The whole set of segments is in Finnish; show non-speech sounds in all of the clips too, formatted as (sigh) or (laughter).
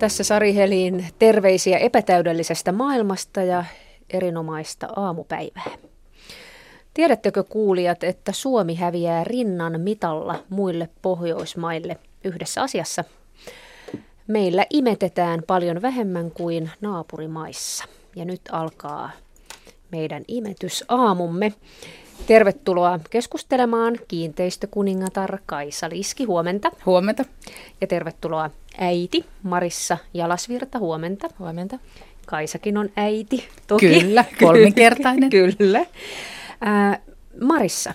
Tässä Sari Helin terveisiä epätäydellisestä maailmasta ja erinomaista aamupäivää. Tiedättekö kuulijat, että Suomi häviää rinnan mitalla muille Pohjoismaille yhdessä asiassa? Meillä imetetään paljon vähemmän kuin naapurimaissa. Ja nyt alkaa meidän imetysaamumme. Tervetuloa keskustelemaan kiinteistökuningatar Kaisa Liski, huomenta. Huomenta. Ja tervetuloa äiti Marissa Jalasvirta, huomenta. Huomenta. Kaisakin on äiti, toki. Kyllä, kolminkertainen. (laughs) Kyllä. Ää, Marissa,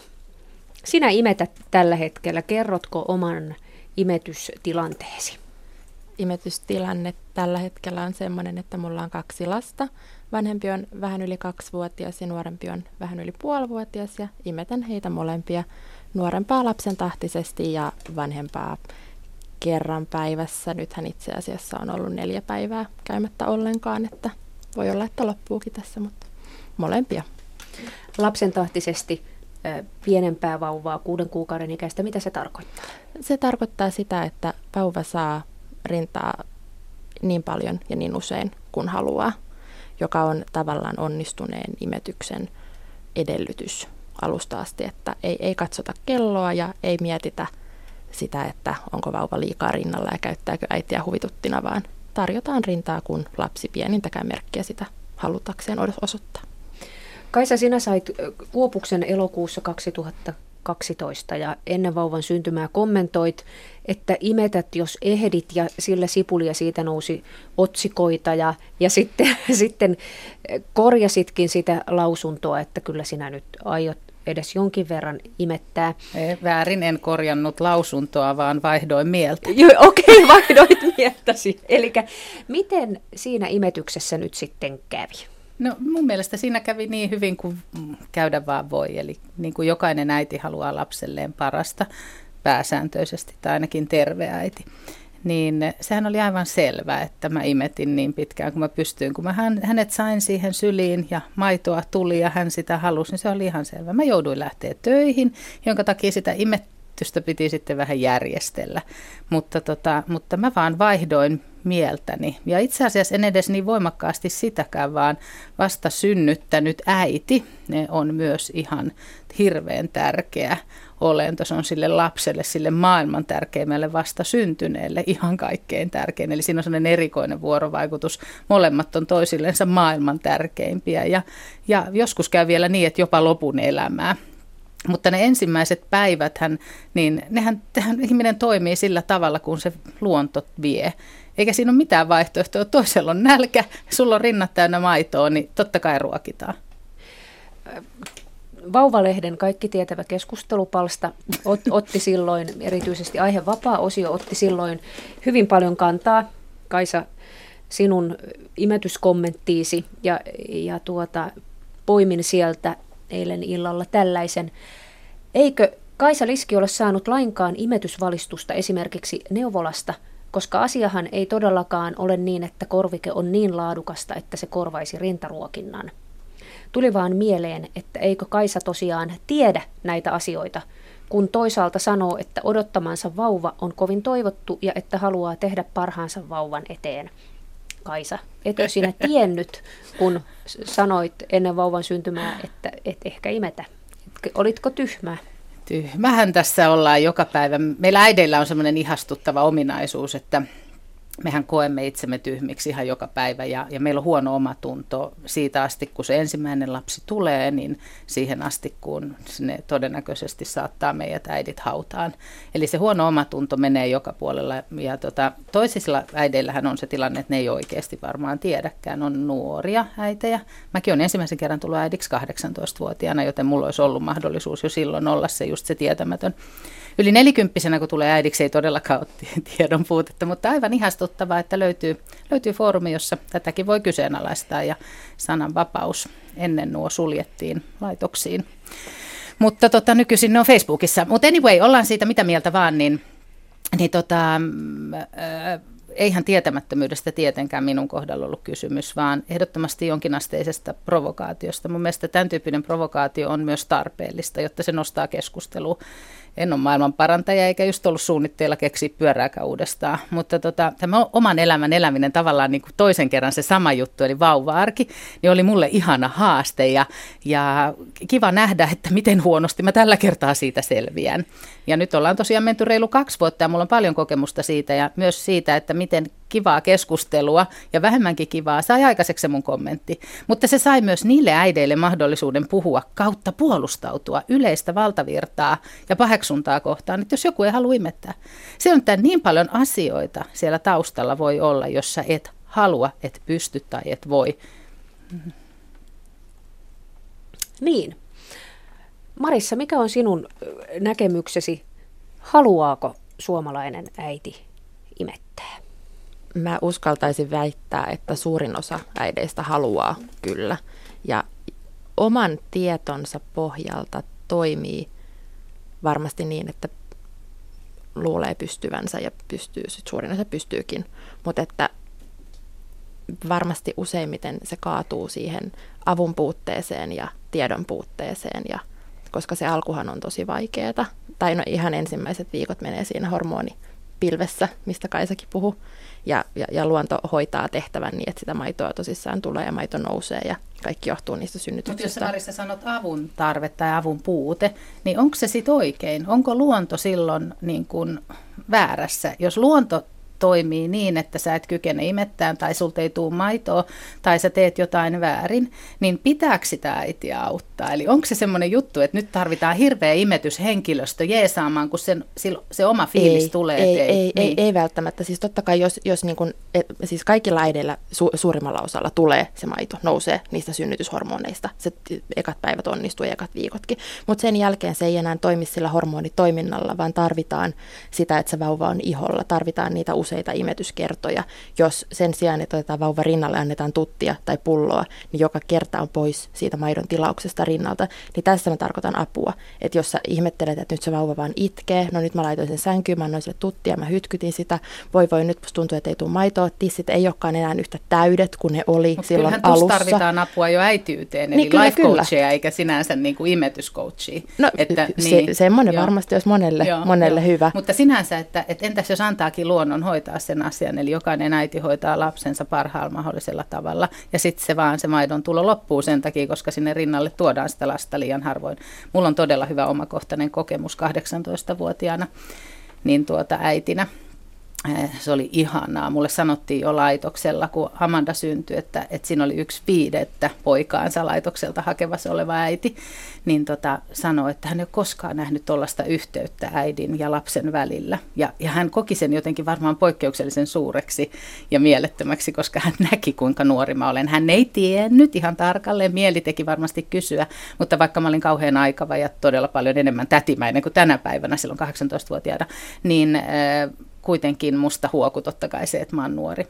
sinä imetät tällä hetkellä. Kerrotko oman imetystilanteesi? Imetystilanne tällä hetkellä on sellainen, että mulla on kaksi lasta. Vanhempi on vähän yli kaksivuotias ja nuorempi on vähän yli puolivuotias ja imetän heitä molempia nuorempaa lapsen tahtisesti ja vanhempaa kerran päivässä. Nythän itse asiassa on ollut neljä päivää käymättä ollenkaan, että voi olla, että loppuukin tässä, mutta molempia. Lapsen tahtisesti pienempää vauvaa, kuuden kuukauden ikäistä, mitä se tarkoittaa? Se tarkoittaa sitä, että vauva saa rintaa niin paljon ja niin usein kuin haluaa, joka on tavallaan onnistuneen imetyksen edellytys alusta asti, että ei, ei katsota kelloa ja ei mietitä sitä, että onko vauva liikaa rinnalla ja käyttääkö äitiä huvituttina, vaan tarjotaan rintaa, kun lapsi pienintäkään merkkiä sitä halutakseen osoittaa. Kaisa, sinä sait Kuopuksen elokuussa 2012 ja ennen vauvan syntymää kommentoit, että imetät jos ehdit ja sillä sipulia siitä nousi otsikoita ja, ja sitten, (laughs) sitten korjasitkin sitä lausuntoa, että kyllä sinä nyt aiot edes jonkin verran imettää. Ei, väärin en korjannut lausuntoa, vaan vaihdoin mieltä. Joo, (laughs) okei, okay, vaihdoit mieltäsi. Eli miten siinä imetyksessä nyt sitten kävi? No mun mielestä siinä kävi niin hyvin kuin käydä vaan voi. Eli niin kuin jokainen äiti haluaa lapselleen parasta pääsääntöisesti, tai ainakin terve äiti niin sehän oli aivan selvää, että mä imetin niin pitkään kuin mä pystyin. Kun mä hän, hänet sain siihen syliin ja maitoa tuli ja hän sitä halusi, niin se oli ihan selvä. Mä jouduin lähteä töihin, jonka takia sitä imetystä piti sitten vähän järjestellä. Mutta, tota, mutta mä vaan vaihdoin mieltäni. Ja itse asiassa en edes niin voimakkaasti sitäkään, vaan vasta synnyttänyt äiti on myös ihan hirveän tärkeä olento. Se on sille lapselle, sille maailman tärkeimmälle vasta syntyneelle ihan kaikkein tärkein. Eli siinä on sellainen erikoinen vuorovaikutus. Molemmat on toisillensa maailman tärkeimpiä ja, ja joskus käy vielä niin, että jopa lopun elämää. Mutta ne ensimmäiset päivät, niin nehän, tehän ihminen toimii sillä tavalla, kun se luonto vie. Eikä siinä ole mitään vaihtoehtoa. Toisella on nälkä, sulla on rinnat täynnä maitoa, niin totta kai ruokitaan. Vauvalehden kaikki tietävä keskustelupalsta ot, otti silloin, erityisesti aihe vapaa-osio otti silloin hyvin paljon kantaa. Kaisa, sinun imetyskommenttiisi ja, ja tuota, poimin sieltä eilen illalla tällaisen. Eikö Kaisa Liski ole saanut lainkaan imetysvalistusta esimerkiksi neuvolasta, koska asiahan ei todellakaan ole niin, että korvike on niin laadukasta, että se korvaisi rintaruokinnan. Tuli vaan mieleen, että eikö Kaisa tosiaan tiedä näitä asioita, kun toisaalta sanoo, että odottamansa vauva on kovin toivottu ja että haluaa tehdä parhaansa vauvan eteen. Kaisa, etkö sinä (laughs) tiennyt, kun sanoit ennen vauvan syntymää, että et ehkä imetä? Olitko tyhmää? Tyhmähän tässä ollaan joka päivä. Meillä äideillä on semmoinen ihastuttava ominaisuus, että mehän koemme itsemme tyhmiksi ihan joka päivä ja, ja meillä on huono omatunto siitä asti, kun se ensimmäinen lapsi tulee, niin siihen asti, kun ne todennäköisesti saattaa meidät äidit hautaan. Eli se huono omatunto menee joka puolella ja tota, toisilla äideillähän on se tilanne, että ne ei oikeasti varmaan tiedäkään, on nuoria äitejä. Mäkin olen ensimmäisen kerran tullut äidiksi 18-vuotiaana, joten mulla olisi ollut mahdollisuus jo silloin olla se just se tietämätön yli nelikymppisenä, kun tulee äidiksi, ei todellakaan ole tiedon puutetta, mutta aivan ihastuttavaa, että löytyy, löytyy foorumi, jossa tätäkin voi kyseenalaistaa ja sananvapaus ennen nuo suljettiin laitoksiin. Mutta tota, nykyisin ne on Facebookissa. Mutta anyway, ollaan siitä mitä mieltä vaan, niin, niin tota, äh, eihän tietämättömyydestä tietenkään minun kohdalla ollut kysymys, vaan ehdottomasti jonkinasteisesta provokaatiosta. Mun mielestä tämän tyyppinen provokaatio on myös tarpeellista, jotta se nostaa keskustelua en ole maailman parantaja eikä just ollut suunnitteilla keksiä pyörääkään uudestaan. Mutta tota, tämä oman elämän eläminen tavallaan niin kuin toisen kerran se sama juttu, eli vauva-arki, niin oli mulle ihana haaste ja, ja kiva nähdä, että miten huonosti mä tällä kertaa siitä selviän. Ja nyt ollaan tosiaan menty reilu kaksi vuotta ja mulla on paljon kokemusta siitä ja myös siitä, että miten kivaa keskustelua ja vähemmänkin kivaa sai aikaiseksi se mun kommentti. Mutta se sai myös niille äideille mahdollisuuden puhua kautta puolustautua yleistä valtavirtaa ja paheksuntaa kohtaan, että jos joku ei halua imettää. Se on että niin paljon asioita siellä taustalla voi olla, jossa et halua, et pysty tai et voi. Niin. Marissa, mikä on sinun näkemyksesi? Haluaako suomalainen äiti imettää? Mä uskaltaisin väittää, että suurin osa äideistä haluaa kyllä. Ja oman tietonsa pohjalta toimii varmasti niin, että luulee pystyvänsä ja pystyy, sit suurin osa pystyykin. Mutta että varmasti useimmiten se kaatuu siihen avun puutteeseen ja tiedon puutteeseen, ja, koska se alkuhan on tosi vaikeaa. Tai no ihan ensimmäiset viikot menee siinä hormonipilvessä, mistä Kaisakin puhuu ja, ja, ja luonto hoitaa tehtävän niin, että sitä maitoa tosissaan tulee ja maito nousee ja kaikki johtuu niistä synnytyksistä. Mutta jos Marissa sanot avun tarve tai avun puute, niin onko se sitten oikein? Onko luonto silloin niin kuin väärässä? Jos luonto toimii niin, että sä et kykene imettään tai sulta ei tule maitoa tai sä teet jotain väärin, niin pitääkö sitä äitiä auttaa? Eli onko se semmoinen juttu, että nyt tarvitaan hirveä imetyshenkilöstö jeesaamaan, kun sen, se oma fiilis ei, tulee? Ei, ei, niin. ei, ei, välttämättä. Siis totta kai jos, jos niin kun, et, siis kaikilla äideillä su, suurimmalla osalla tulee se maito, nousee niistä synnytyshormoneista. Se ekat päivät onnistuu ja ekat viikotkin. Mutta sen jälkeen se ei enää toimi sillä hormonitoiminnalla, vaan tarvitaan sitä, että se vauva on iholla. Tarvitaan niitä useita imetyskertoja. Jos sen sijaan, että otetaan vauva rinnalle annetaan tuttia tai pulloa, niin joka kerta on pois siitä maidon tilauksesta rinnalta, niin tässä mä tarkoitan apua. Että jos sä ihmettelet, että nyt se vauva vaan itkee, no nyt mä laitoin sen sänkyyn, mä annoin sille tuttia, mä hytkytin sitä, voi voi nyt tuntuu, että ei tule maitoa, tissit ei olekaan enää yhtä täydet kuin ne oli Mut silloin alussa. tarvitaan apua jo äitiyteen, eli niin, kyllä, life coachia eikä sinänsä niin kuin imetyscoachia. No että, niin, se, semmoinen joo. varmasti olisi monelle, joo, monelle joo. hyvä. Mutta sinänsä, että, että entäs jos antaakin luonnon hoitaa sen asian, eli jokainen äiti hoitaa lapsensa parhaalla mahdollisella tavalla, ja sitten se vaan se maidon tulo loppuu sen takia, koska sinne rinnalle tuodaan sitä lasta liian harvoin. Mulla on todella hyvä omakohtainen kokemus 18-vuotiaana niin tuota äitinä se oli ihanaa. Mulle sanottiin jo laitoksella, kun Amanda syntyi, että, että siinä oli yksi viidettä poikaansa laitokselta hakevassa oleva äiti, niin tota, sanoi, että hän ei ole koskaan nähnyt tuollaista yhteyttä äidin ja lapsen välillä. Ja, ja hän koki sen jotenkin varmaan poikkeuksellisen suureksi ja mielettömäksi, koska hän näki, kuinka nuori mä olen. Hän ei tiennyt ihan tarkalleen, mieli teki varmasti kysyä, mutta vaikka mä olin kauhean aikava ja todella paljon enemmän tätimäinen kuin tänä päivänä silloin 18-vuotiaana, niin... Äh, kuitenkin musta huoku totta kai se, että mä oon nuori.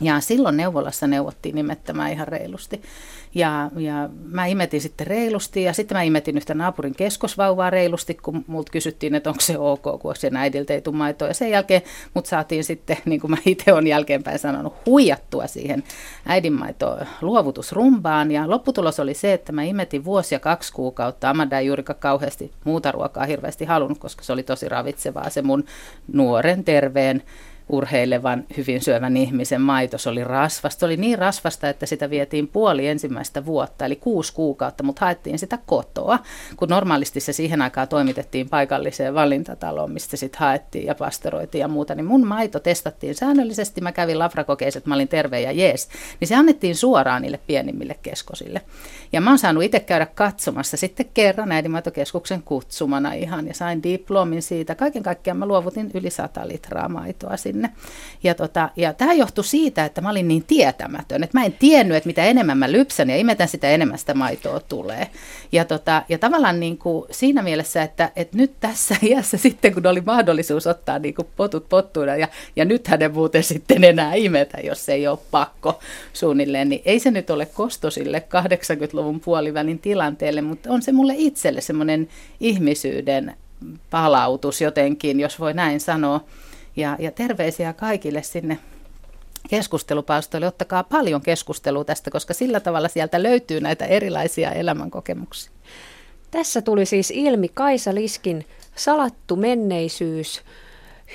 Ja silloin neuvolassa neuvottiin nimettämään ihan reilusti. Ja, ja mä imetin sitten reilusti ja sitten mä imetin yhtä naapurin keskosvauvaa reilusti, kun multa kysyttiin, että onko se ok, kun sen äidiltä ei tule maitoa. Ja sen jälkeen mut saatiin sitten, niin kuin mä itse olen jälkeenpäin sanonut, huijattua siihen äidinmaito luovutusrumbaan. Ja lopputulos oli se, että mä imetin vuosi ja kaksi kuukautta. Amanda ei juurikaan kauheasti muuta ruokaa hirveästi halunnut, koska se oli tosi ravitsevaa se mun nuoren terveen urheilevan, hyvin syövän ihmisen maito. Oli rasvasta. Se oli niin rasvasta, että sitä vietiin puoli ensimmäistä vuotta, eli kuusi kuukautta, mutta haettiin sitä kotoa, kun normaalisti se siihen aikaan toimitettiin paikalliseen valintataloon, mistä sitten haettiin ja pasteroitiin ja muuta. Niin mun maito testattiin säännöllisesti. Mä kävin lafrakokeissa, että mä olin terve ja jees. Niin se annettiin suoraan niille pienimmille keskosille. Ja mä oon saanut itse käydä katsomassa sitten kerran äidinmaitokeskuksen kutsumana ihan ja sain diplomin siitä. Kaiken kaikkiaan mä luovutin yli 100 litraa maitoa sinne sinne. Ja, tota, ja tämä johtui siitä, että mä olin niin tietämätön, että mä en tiennyt, että mitä enemmän mä lypsän ja imetän, sitä enemmän sitä maitoa tulee. Ja, tota, ja tavallaan niin kuin siinä mielessä, että, että nyt tässä (laughs) iässä sitten, kun oli mahdollisuus ottaa niin kuin potut pottuina ja, ja nyt hänen muuten sitten enää imetä, jos ei ole pakko suunnilleen, niin ei se nyt ole kosto sille 80-luvun puolivälin tilanteelle, mutta on se mulle itselle semmoinen ihmisyyden palautus jotenkin, jos voi näin sanoa. Ja, ja terveisiä kaikille sinne keskustelupalstoille. Ottakaa paljon keskustelua tästä, koska sillä tavalla sieltä löytyy näitä erilaisia elämänkokemuksia. Tässä tuli siis ilmi Kaisa Liskin salattu menneisyys,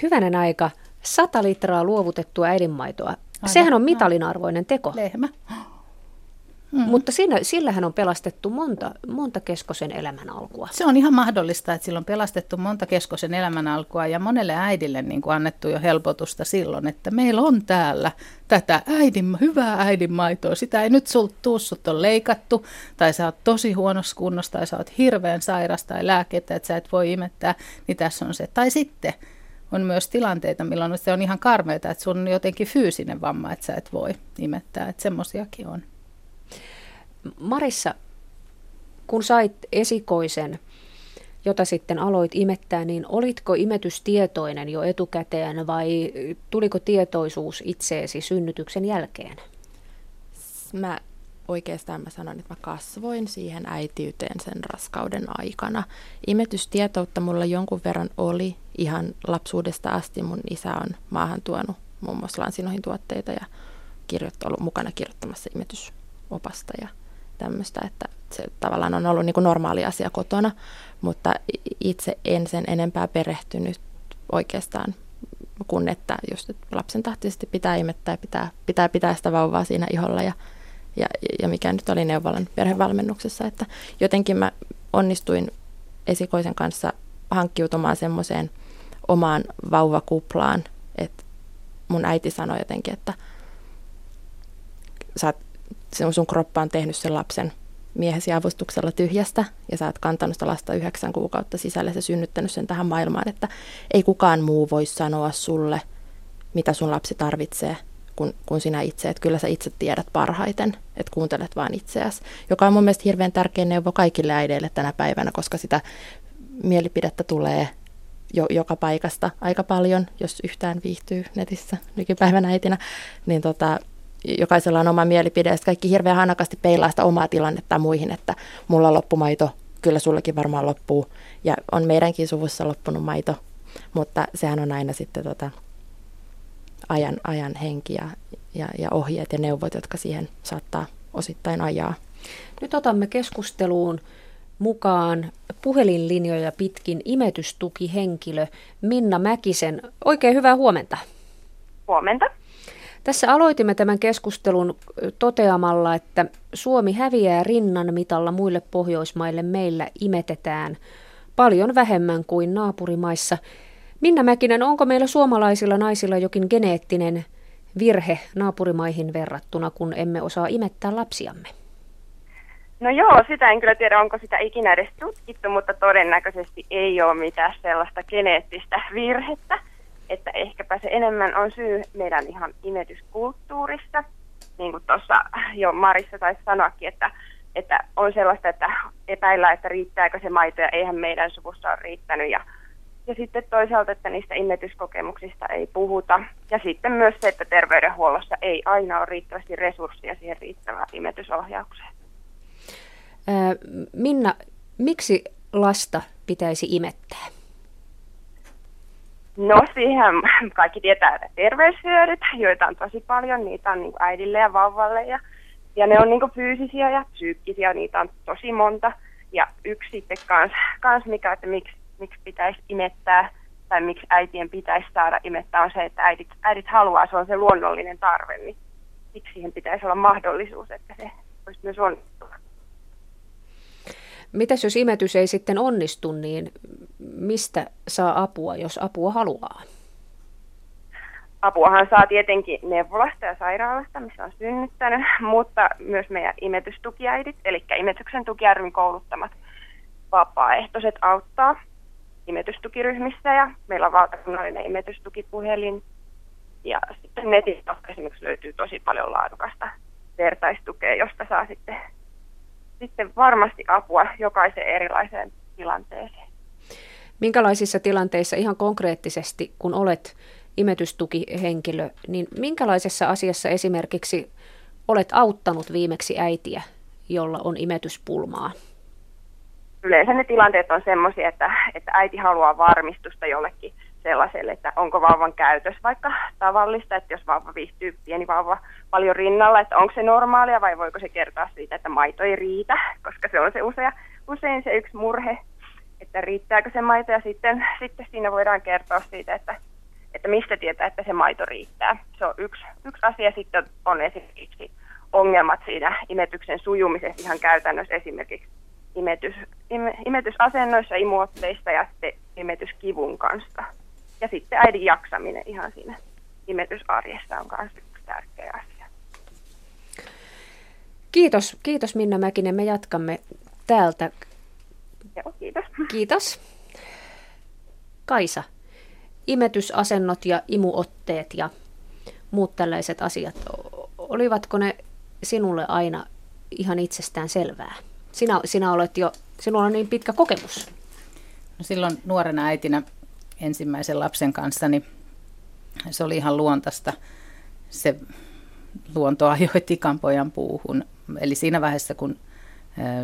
hyvänen aika, 100 litraa luovutettua äidinmaitoa. Aivan. Sehän on mitalin arvoinen teko. Lehmä. Mm. Mutta siinä, sillähän on pelastettu monta, monta keskosen elämän alkua. Se on ihan mahdollista, että silloin on pelastettu monta keskosen elämän alkua ja monelle äidille niin kuin annettu jo helpotusta silloin, että meillä on täällä tätä äidin, hyvää äidinmaitoa. Sitä ei nyt sulta tuussut on leikattu tai sä oot tosi huonossa kunnossa tai sä oot hirveän sairas tai lääkettä, että sä et voi imettää, niin tässä on se. Tai sitten on myös tilanteita, milloin se on ihan karmeita, että sun on jotenkin fyysinen vamma, että sä et voi imettää, että semmoisiakin on. Marissa, kun sait esikoisen, jota sitten aloit imettää, niin olitko imetystietoinen jo etukäteen vai tuliko tietoisuus itseesi synnytyksen jälkeen? Mä oikeastaan mä sanon, että mä kasvoin siihen äitiyteen sen raskauden aikana. Imetystietoutta mulla jonkun verran oli ihan lapsuudesta asti. Mun isä on maahan tuonut muun muassa lansinoihin tuotteita ja kirjoittu, ollut mukana kirjoittamassa imetysopasta ja tämmöistä, että se tavallaan on ollut niin kuin normaali asia kotona, mutta itse en sen enempää perehtynyt oikeastaan kun että just että lapsen tahtisesti pitää imettää, pitää, pitää pitää sitä vauvaa siinä iholla ja, ja, ja mikä nyt oli neuvolan perhevalmennuksessa, että jotenkin mä onnistuin esikoisen kanssa hankkiutumaan semmoiseen omaan vauvakuplaan, että mun äiti sanoi jotenkin, että sä oot sun, sun kroppa on tehnyt sen lapsen miehesi avustuksella tyhjästä ja sä oot kantanut sitä lasta yhdeksän kuukautta sisällä ja synnyttänyt sen tähän maailmaan, että ei kukaan muu voi sanoa sulle, mitä sun lapsi tarvitsee kuin, kuin sinä itse. Että kyllä sä itse tiedät parhaiten, että kuuntelet vaan itseäsi, joka on mun mielestä hirveän tärkeä neuvo kaikille äideille tänä päivänä, koska sitä mielipidettä tulee jo, joka paikasta aika paljon, jos yhtään viihtyy netissä nykypäivänä äitinä, niin tota, jokaisella on oma mielipide ja kaikki hirveän hanakasti peilaa sitä omaa tilannetta muihin, että mulla loppu maito, kyllä sullekin varmaan loppuu ja on meidänkin suvussa loppunut maito, mutta sehän on aina sitten tota, ajan, ajan henki ja, ja, ja ohjeet ja neuvot, jotka siihen saattaa osittain ajaa. Nyt otamme keskusteluun mukaan puhelinlinjoja pitkin imetystukihenkilö Minna Mäkisen. Oikein hyvää huomenta. Huomenta. Tässä aloitimme tämän keskustelun toteamalla, että Suomi häviää rinnan mitalla muille Pohjoismaille. Meillä imetetään paljon vähemmän kuin naapurimaissa. Minna Mäkinen, onko meillä suomalaisilla naisilla jokin geneettinen virhe naapurimaihin verrattuna, kun emme osaa imettää lapsiamme? No joo, sitä en kyllä tiedä, onko sitä ikinä edes tutkittu, mutta todennäköisesti ei ole mitään sellaista geneettistä virhettä että ehkäpä se enemmän on syy meidän ihan imetyskulttuurissa, niin kuin tuossa jo Marissa taisi sanoakin, että, että on sellaista, että epäillä, että riittääkö se maito ja eihän meidän suvussa ole riittänyt ja ja sitten toisaalta, että niistä imetyskokemuksista ei puhuta. Ja sitten myös se, että terveydenhuollossa ei aina ole riittävästi resursseja siihen riittävään imetysohjaukseen. Minna, miksi lasta pitäisi imettää? No siihen (laughs) kaikki tietää, että terveyshyödyt, joita on tosi paljon, niitä on niin äidille ja vauvalle ja, ja ne on niin fyysisiä ja psyykkisiä, niitä on tosi monta. Ja yksi sitten kans, kans mikä, että miksi, miksi pitäisi imettää tai miksi äitien pitäisi saada imettää on se, että äidit, äidit haluaa, se on se luonnollinen tarve, niin miksi siihen pitäisi olla mahdollisuus, että se olisi myös onnistua. Mitäs jos imetys ei sitten onnistu, niin mistä saa apua, jos apua haluaa? Apuahan saa tietenkin neuvolasta ja sairaalasta, missä on synnyttänyt, mutta myös meidän imetystukiäidit, eli imetyksen tukiärvin kouluttamat vapaaehtoiset auttaa imetystukiryhmissä ja meillä on valtakunnallinen imetystukipuhelin ja sitten netistä esimerkiksi löytyy tosi paljon laadukasta vertaistukea, josta saa sitten sitten varmasti apua jokaiseen erilaiseen tilanteeseen. Minkälaisissa tilanteissa ihan konkreettisesti, kun olet imetystukihenkilö, niin minkälaisessa asiassa esimerkiksi olet auttanut viimeksi äitiä, jolla on imetyspulmaa? Yleensä ne tilanteet on sellaisia, että, että äiti haluaa varmistusta jollekin sellaiselle, että onko vauvan käytös vaikka tavallista, että jos vauva viihtyy, pieni vauva paljon rinnalla, että onko se normaalia vai voiko se kertoa siitä, että maito ei riitä, koska se on se usein, usein se yksi murhe. että riittääkö se maito ja sitten, sitten siinä voidaan kertoa siitä, että, että mistä tietää, että se maito riittää. Se on yksi, yksi asia. Sitten on esimerkiksi ongelmat siinä imetyksen sujumisessa ihan käytännössä esimerkiksi imetys, im, imetysasennoissa, imuotteissa ja sitten imetyskivun kanssa. Ja sitten äidin jaksaminen ihan siinä imetysarjessa on myös yksi tärkeä asia. Kiitos, kiitos Minna Mäkinen. Me jatkamme täältä. Joo, kiitos. Kiitos. Kaisa, imetysasennot ja imuotteet ja muut tällaiset asiat, olivatko ne sinulle aina ihan itsestään selvää? Sinä, sinä olet jo, sinulla on niin pitkä kokemus. No silloin nuorena äitinä ensimmäisen lapsen kanssa, niin se oli ihan luontaista. Se luonto ajoi tikanpojan puuhun. Eli siinä vaiheessa, kun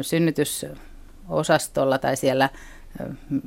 synnytysosastolla tai siellä,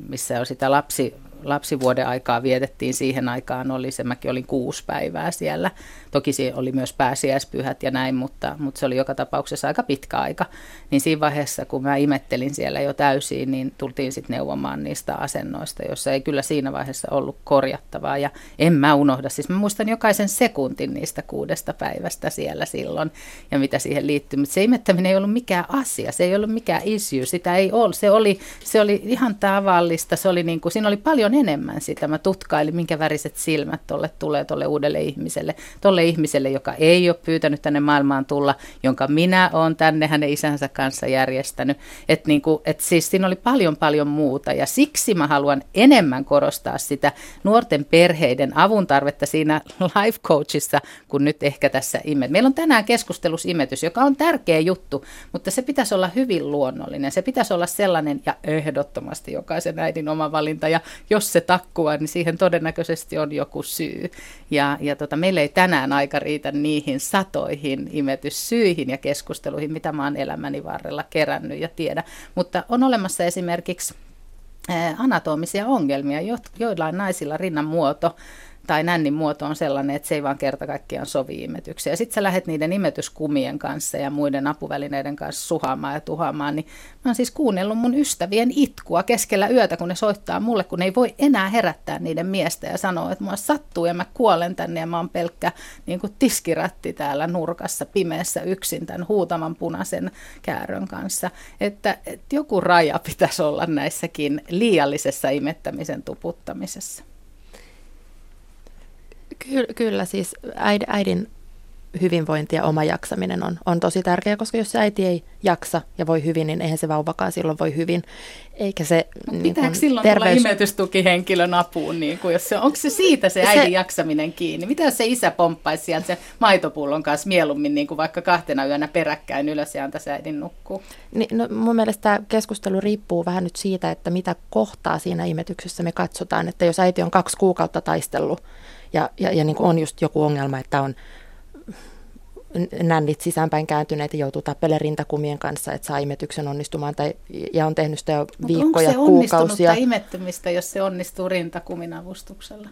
missä on sitä lapsi, lapsivuoden aikaa vietettiin siihen aikaan, oli se, mäkin olin kuusi päivää siellä. Toki se oli myös pääsiäispyhät ja näin, mutta, mutta se oli joka tapauksessa aika pitkä aika. Niin siinä vaiheessa, kun mä imettelin siellä jo täysiin, niin tultiin sitten neuvomaan niistä asennoista, joissa ei kyllä siinä vaiheessa ollut korjattavaa. Ja en mä unohda, siis mä muistan jokaisen sekuntin niistä kuudesta päivästä siellä silloin ja mitä siihen liittyy. Mutta se imettäminen ei ollut mikään asia, se ei ollut mikään issue, sitä ei ollut. Se oli, se oli ihan tavallista, se oli niin kuin, siinä oli paljon enemmän sitä. Mä tutkailin, minkä väriset silmät tolle tulee tolle uudelle ihmiselle, tolle ihmiselle, joka ei ole pyytänyt tänne maailmaan tulla, jonka minä olen tänne hänen isänsä kanssa järjestänyt. Että niin et siis siinä oli paljon paljon muuta ja siksi mä haluan enemmän korostaa sitä nuorten perheiden avun tarvetta siinä life coachissa, kun nyt ehkä tässä imet. Meillä on tänään keskustelussa imetys, joka on tärkeä juttu, mutta se pitäisi olla hyvin luonnollinen. Se pitäisi olla sellainen ja ehdottomasti jokaisen äidin oma valinta ja jos se takkua, niin siihen todennäköisesti on joku syy. Ja, ja tota, meillä ei tänään aika riitä niihin satoihin imetyssyihin ja keskusteluihin, mitä mä oon elämäni varrella kerännyt ja tiedä. Mutta on olemassa esimerkiksi anatomisia ongelmia, joillain naisilla rinnan muoto tai nännin muoto on sellainen, että se ei vaan kerta kaikkiaan sovi imetykseen. Ja sitten sä lähdet niiden imetyskumien kanssa ja muiden apuvälineiden kanssa suhaamaan ja tuhaamaan, niin mä oon siis kuunnellut mun ystävien itkua keskellä yötä, kun ne soittaa mulle, kun ne ei voi enää herättää niiden miestä ja sanoa, että mua sattuu ja mä kuolen tänne ja mä oon pelkkä niin kuin tiskiratti täällä nurkassa pimeässä yksin tämän huutaman punaisen käärön kanssa. Että, että joku raja pitäisi olla näissäkin liiallisessa imettämisen tuputtamisessa. Ky- kyllä, siis äidin hyvinvointi ja oma jaksaminen on, on tosi tärkeää, koska jos äiti ei jaksa ja voi hyvin, niin eihän se vauvakaan silloin voi hyvin. Eikä se no, niin Pitääkö silloin terveys... tulla imetystukihenkilön apuun, niin kuin jos se, onko se siitä se äidin se... jaksaminen kiinni? Mitä jos se isä pomppaisi sieltä se maitopullon kanssa mieluummin niin kuin vaikka kahtena yönä peräkkäin ylös ja antaisi äidin nukkuu? Niin, no, mun mielestä tämä keskustelu riippuu vähän nyt siitä, että mitä kohtaa siinä imetyksessä me katsotaan. Että jos äiti on kaksi kuukautta taistellut ja, ja, ja niin kuin on just joku ongelma, että on nännit sisäänpäin kääntyneet ja joutuu tappelemaan rintakumien kanssa, että saa imetyksen onnistumaan, tai, ja on tehnyt sitä jo viikkoja, onko se kuukausia. imettymistä, jos se onnistuu rintakumin avustuksella?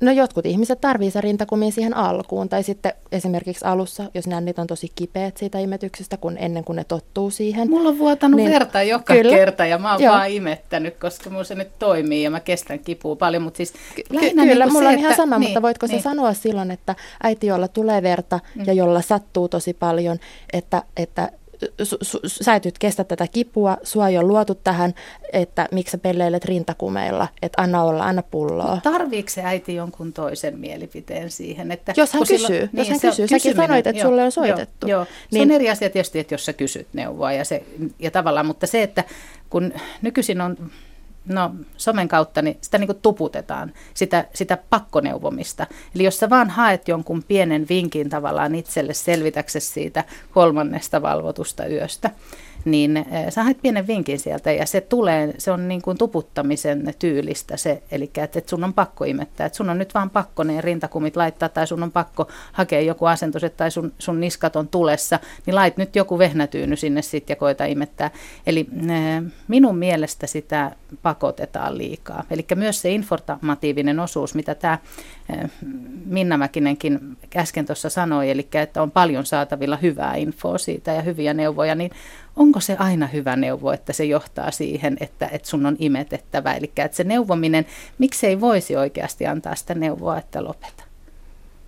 No jotkut ihmiset tarvii se rintakumin siihen alkuun, tai sitten esimerkiksi alussa, jos nännit on tosi kipeät siitä imetyksestä, kun ennen kuin ne tottuu siihen. Mulla on vuotanut niin, verta joka kyllä, kerta, ja mä oon joo. vaan imettänyt, koska mulla se nyt toimii, ja mä kestän kipua paljon, mutta siis Ky- Kyllä, niin mulla se, on ihan sama, niin, mutta voitko niin. se sanoa silloin, että äiti, jolla tulee verta, mm. ja jolla sattuu tosi paljon, että, että su, su, sä et nyt kestä tätä kipua, sua ei ole luotu tähän, että miksi sä pelleilet rintakumeilla, että anna olla, anna pulloa. Tarviiko se äiti jonkun toisen mielipiteen siihen? Että jos hän kysyy, silloin, jos niin, hän kysyy, säkin sanoit, että joo, sulle on soitettu. Joo, joo. Niin, se on eri asia tietysti, että jos sä kysyt neuvoa ja, se, ja tavallaan, mutta se, että kun nykyisin on no somen kautta, niin sitä niin kuin tuputetaan, sitä, sitä pakkoneuvomista. Eli jos sä vaan haet jonkun pienen vinkin tavallaan itselle selvitäksesi siitä kolmannesta valvotusta yöstä, niin eh, sä haet pienen vinkin sieltä ja se tulee, se on niin kuin tuputtamisen tyylistä se, eli että, että sun on pakko imettää, että sun on nyt vaan pakko ne rintakumit laittaa tai sun on pakko hakea joku asentos, tai sun, sun niskat on tulessa, niin lait nyt joku vehnätyyny sinne sitten ja koita imettää. Eli äh, minun mielestä sitä pakotetaan liikaa. Eli myös se informatiivinen osuus, mitä tämä äh, Minna Mäkinenkin äsken tuossa sanoi, eli että on paljon saatavilla hyvää infoa siitä ja hyviä neuvoja, niin onko se aina hyvä neuvo, että se johtaa siihen, että, että sun on imetettävä. Eli että se neuvominen, miksei voisi oikeasti antaa sitä neuvoa, että lopeta.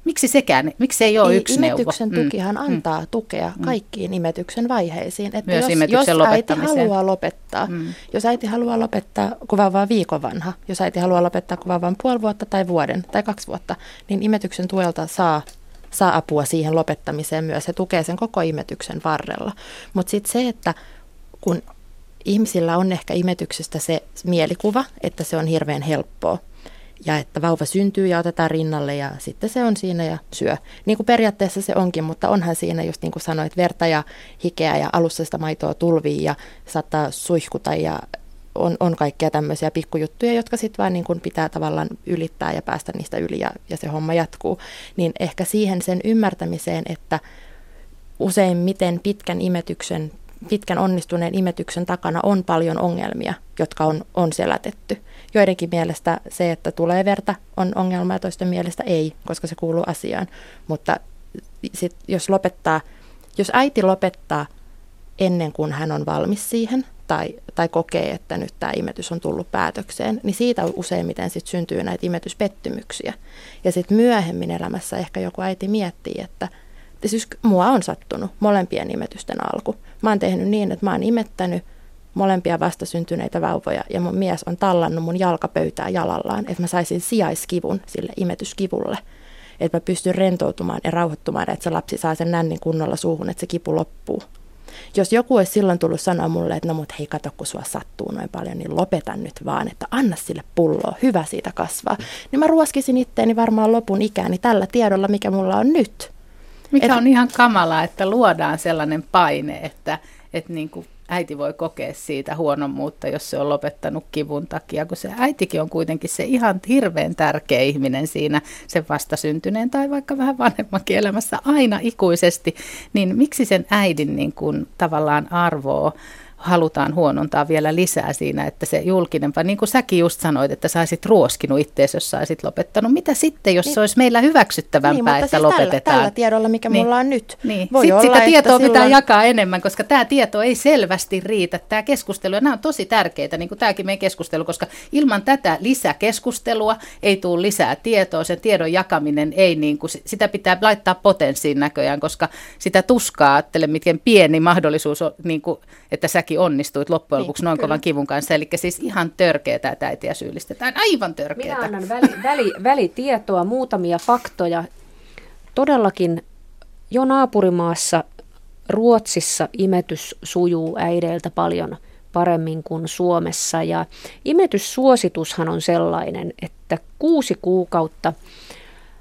Miksi sekään, miksi ei ole ei, yksi imetyksen neuvo? Mm. tukihan mm. antaa tukea mm. kaikkiin imetyksen vaiheisiin. Että Myös jos, jos äiti haluaa lopettaa, mm. jos äiti haluaa lopettaa, kun vauva viikon vanha, jos äiti haluaa lopettaa, kun vauva puoli vuotta tai vuoden tai kaksi vuotta, niin imetyksen tuelta saa saa apua siihen lopettamiseen myös. Se tukee sen koko imetyksen varrella. Mutta sitten se, että kun ihmisillä on ehkä imetyksestä se mielikuva, että se on hirveän helppoa, ja että vauva syntyy ja otetaan rinnalle ja sitten se on siinä ja syö. Niin kuin periaatteessa se onkin, mutta onhan siinä just niin kuin sanoit, verta ja hikeä ja alussa sitä maitoa tulvii ja saattaa suihkuta ja on, on kaikkia tämmöisiä pikkujuttuja, jotka sitten vaan niin kuin pitää tavallaan ylittää ja päästä niistä yli ja, ja se homma jatkuu. Niin ehkä siihen sen ymmärtämiseen, että useimmiten pitkän imetyksen pitkän onnistuneen imetyksen takana on paljon ongelmia, jotka on, on selätetty. Joidenkin mielestä se, että tulee verta, on ongelma ja toisten mielestä ei, koska se kuuluu asiaan. Mutta sit, jos lopettaa, jos äiti lopettaa ennen kuin hän on valmis siihen, tai, tai kokee, että nyt tämä imetys on tullut päätökseen, niin siitä useimmiten sit syntyy näitä imetyspettymyksiä. Ja sitten myöhemmin elämässä ehkä joku äiti miettii, että siis mua on sattunut molempien imetysten alku. Mä oon tehnyt niin, että mä oon imettänyt molempia vastasyntyneitä vauvoja ja mun mies on tallannut mun jalkapöytää jalallaan, että mä saisin sijaiskivun sille imetyskivulle. Että mä pystyn rentoutumaan ja rauhoittumaan, että se lapsi saa sen nännin kunnolla suuhun, että se kipu loppuu. Jos joku olisi silloin tullut sanoa mulle, että no mut hei kato kun sua sattuu noin paljon, niin lopeta nyt vaan, että anna sille pulloa, hyvä siitä kasvaa. Niin mä ruoskisin itteeni varmaan lopun ikääni tällä tiedolla, mikä mulla on nyt. Mikä Et... on ihan kamala, että luodaan sellainen paine, että, että niin kuin äiti voi kokea siitä huonommuutta, jos se on lopettanut kivun takia, kun se äitikin on kuitenkin se ihan hirveän tärkeä ihminen siinä sen vastasyntyneen tai vaikka vähän vanhemmankin elämässä aina ikuisesti, niin miksi sen äidin niin kuin tavallaan arvoa halutaan huonontaa vielä lisää siinä, että se julkinen, vai niin kuin säkin just sanoit, että sä olisit ruoskinut itseäsi, jos sä olisit lopettanut. Mitä sitten, jos niin, se olisi meillä hyväksyttävämpää, niin, että siis lopetetaan? Tällä, tällä tiedolla, mikä niin, mulla on nyt. Niin. Voi sitten olla, sitä tietoa silloin... pitää jakaa enemmän, koska tämä tieto ei selvästi riitä. Tämä keskustelu, ja nämä on tosi tärkeitä, niin kuin tämäkin meidän keskustelu, koska ilman tätä lisäkeskustelua ei tule lisää tietoa. Sen tiedon jakaminen ei, niin kuin, sitä pitää laittaa potenssiin näköjään, koska sitä tuskaa, ajattele, miten pieni mahdollisuus on, niin kuin, että sä säkin onnistuit loppujen niin, lopuksi niin, noin kyllä. kovan kivun kanssa. Eli siis ihan törkeää, että äitiä syyllistetään. Aivan törkeää. Minä annan väli, väli, välitietoa, muutamia faktoja. Todellakin jo naapurimaassa Ruotsissa imetys sujuu äideiltä paljon paremmin kuin Suomessa. Ja imetyssuositushan on sellainen, että kuusi kuukautta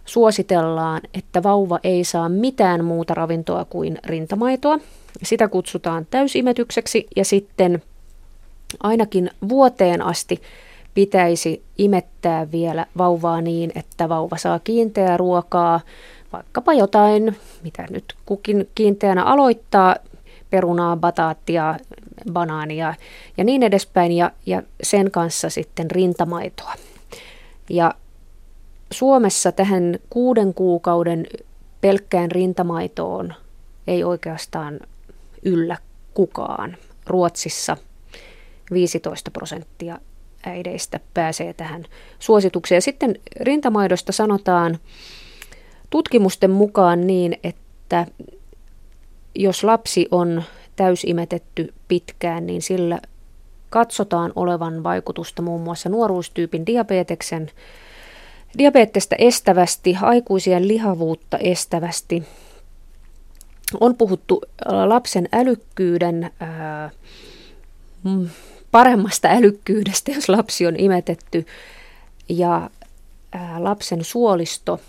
suositellaan, että vauva ei saa mitään muuta ravintoa kuin rintamaitoa. Sitä kutsutaan täysimetykseksi ja sitten ainakin vuoteen asti pitäisi imettää vielä vauvaa niin, että vauva saa kiinteää ruokaa, vaikkapa jotain, mitä nyt kukin kiinteänä aloittaa, perunaa, bataattia, banaania ja niin edespäin, ja, ja sen kanssa sitten rintamaitoa. Ja Suomessa tähän kuuden kuukauden pelkkään rintamaitoon ei oikeastaan yllä kukaan. Ruotsissa 15 prosenttia äideistä pääsee tähän suositukseen. Sitten rintamaidosta sanotaan tutkimusten mukaan niin, että jos lapsi on täysimetetty pitkään, niin sillä katsotaan olevan vaikutusta muun muassa nuoruustyypin diabeteksen, diabetesta estävästi, aikuisien lihavuutta estävästi, on puhuttu äh, lapsen älykkyyden ää, mm, paremmasta älykkyydestä, jos lapsi on imetetty, ja ää, lapsen suolisto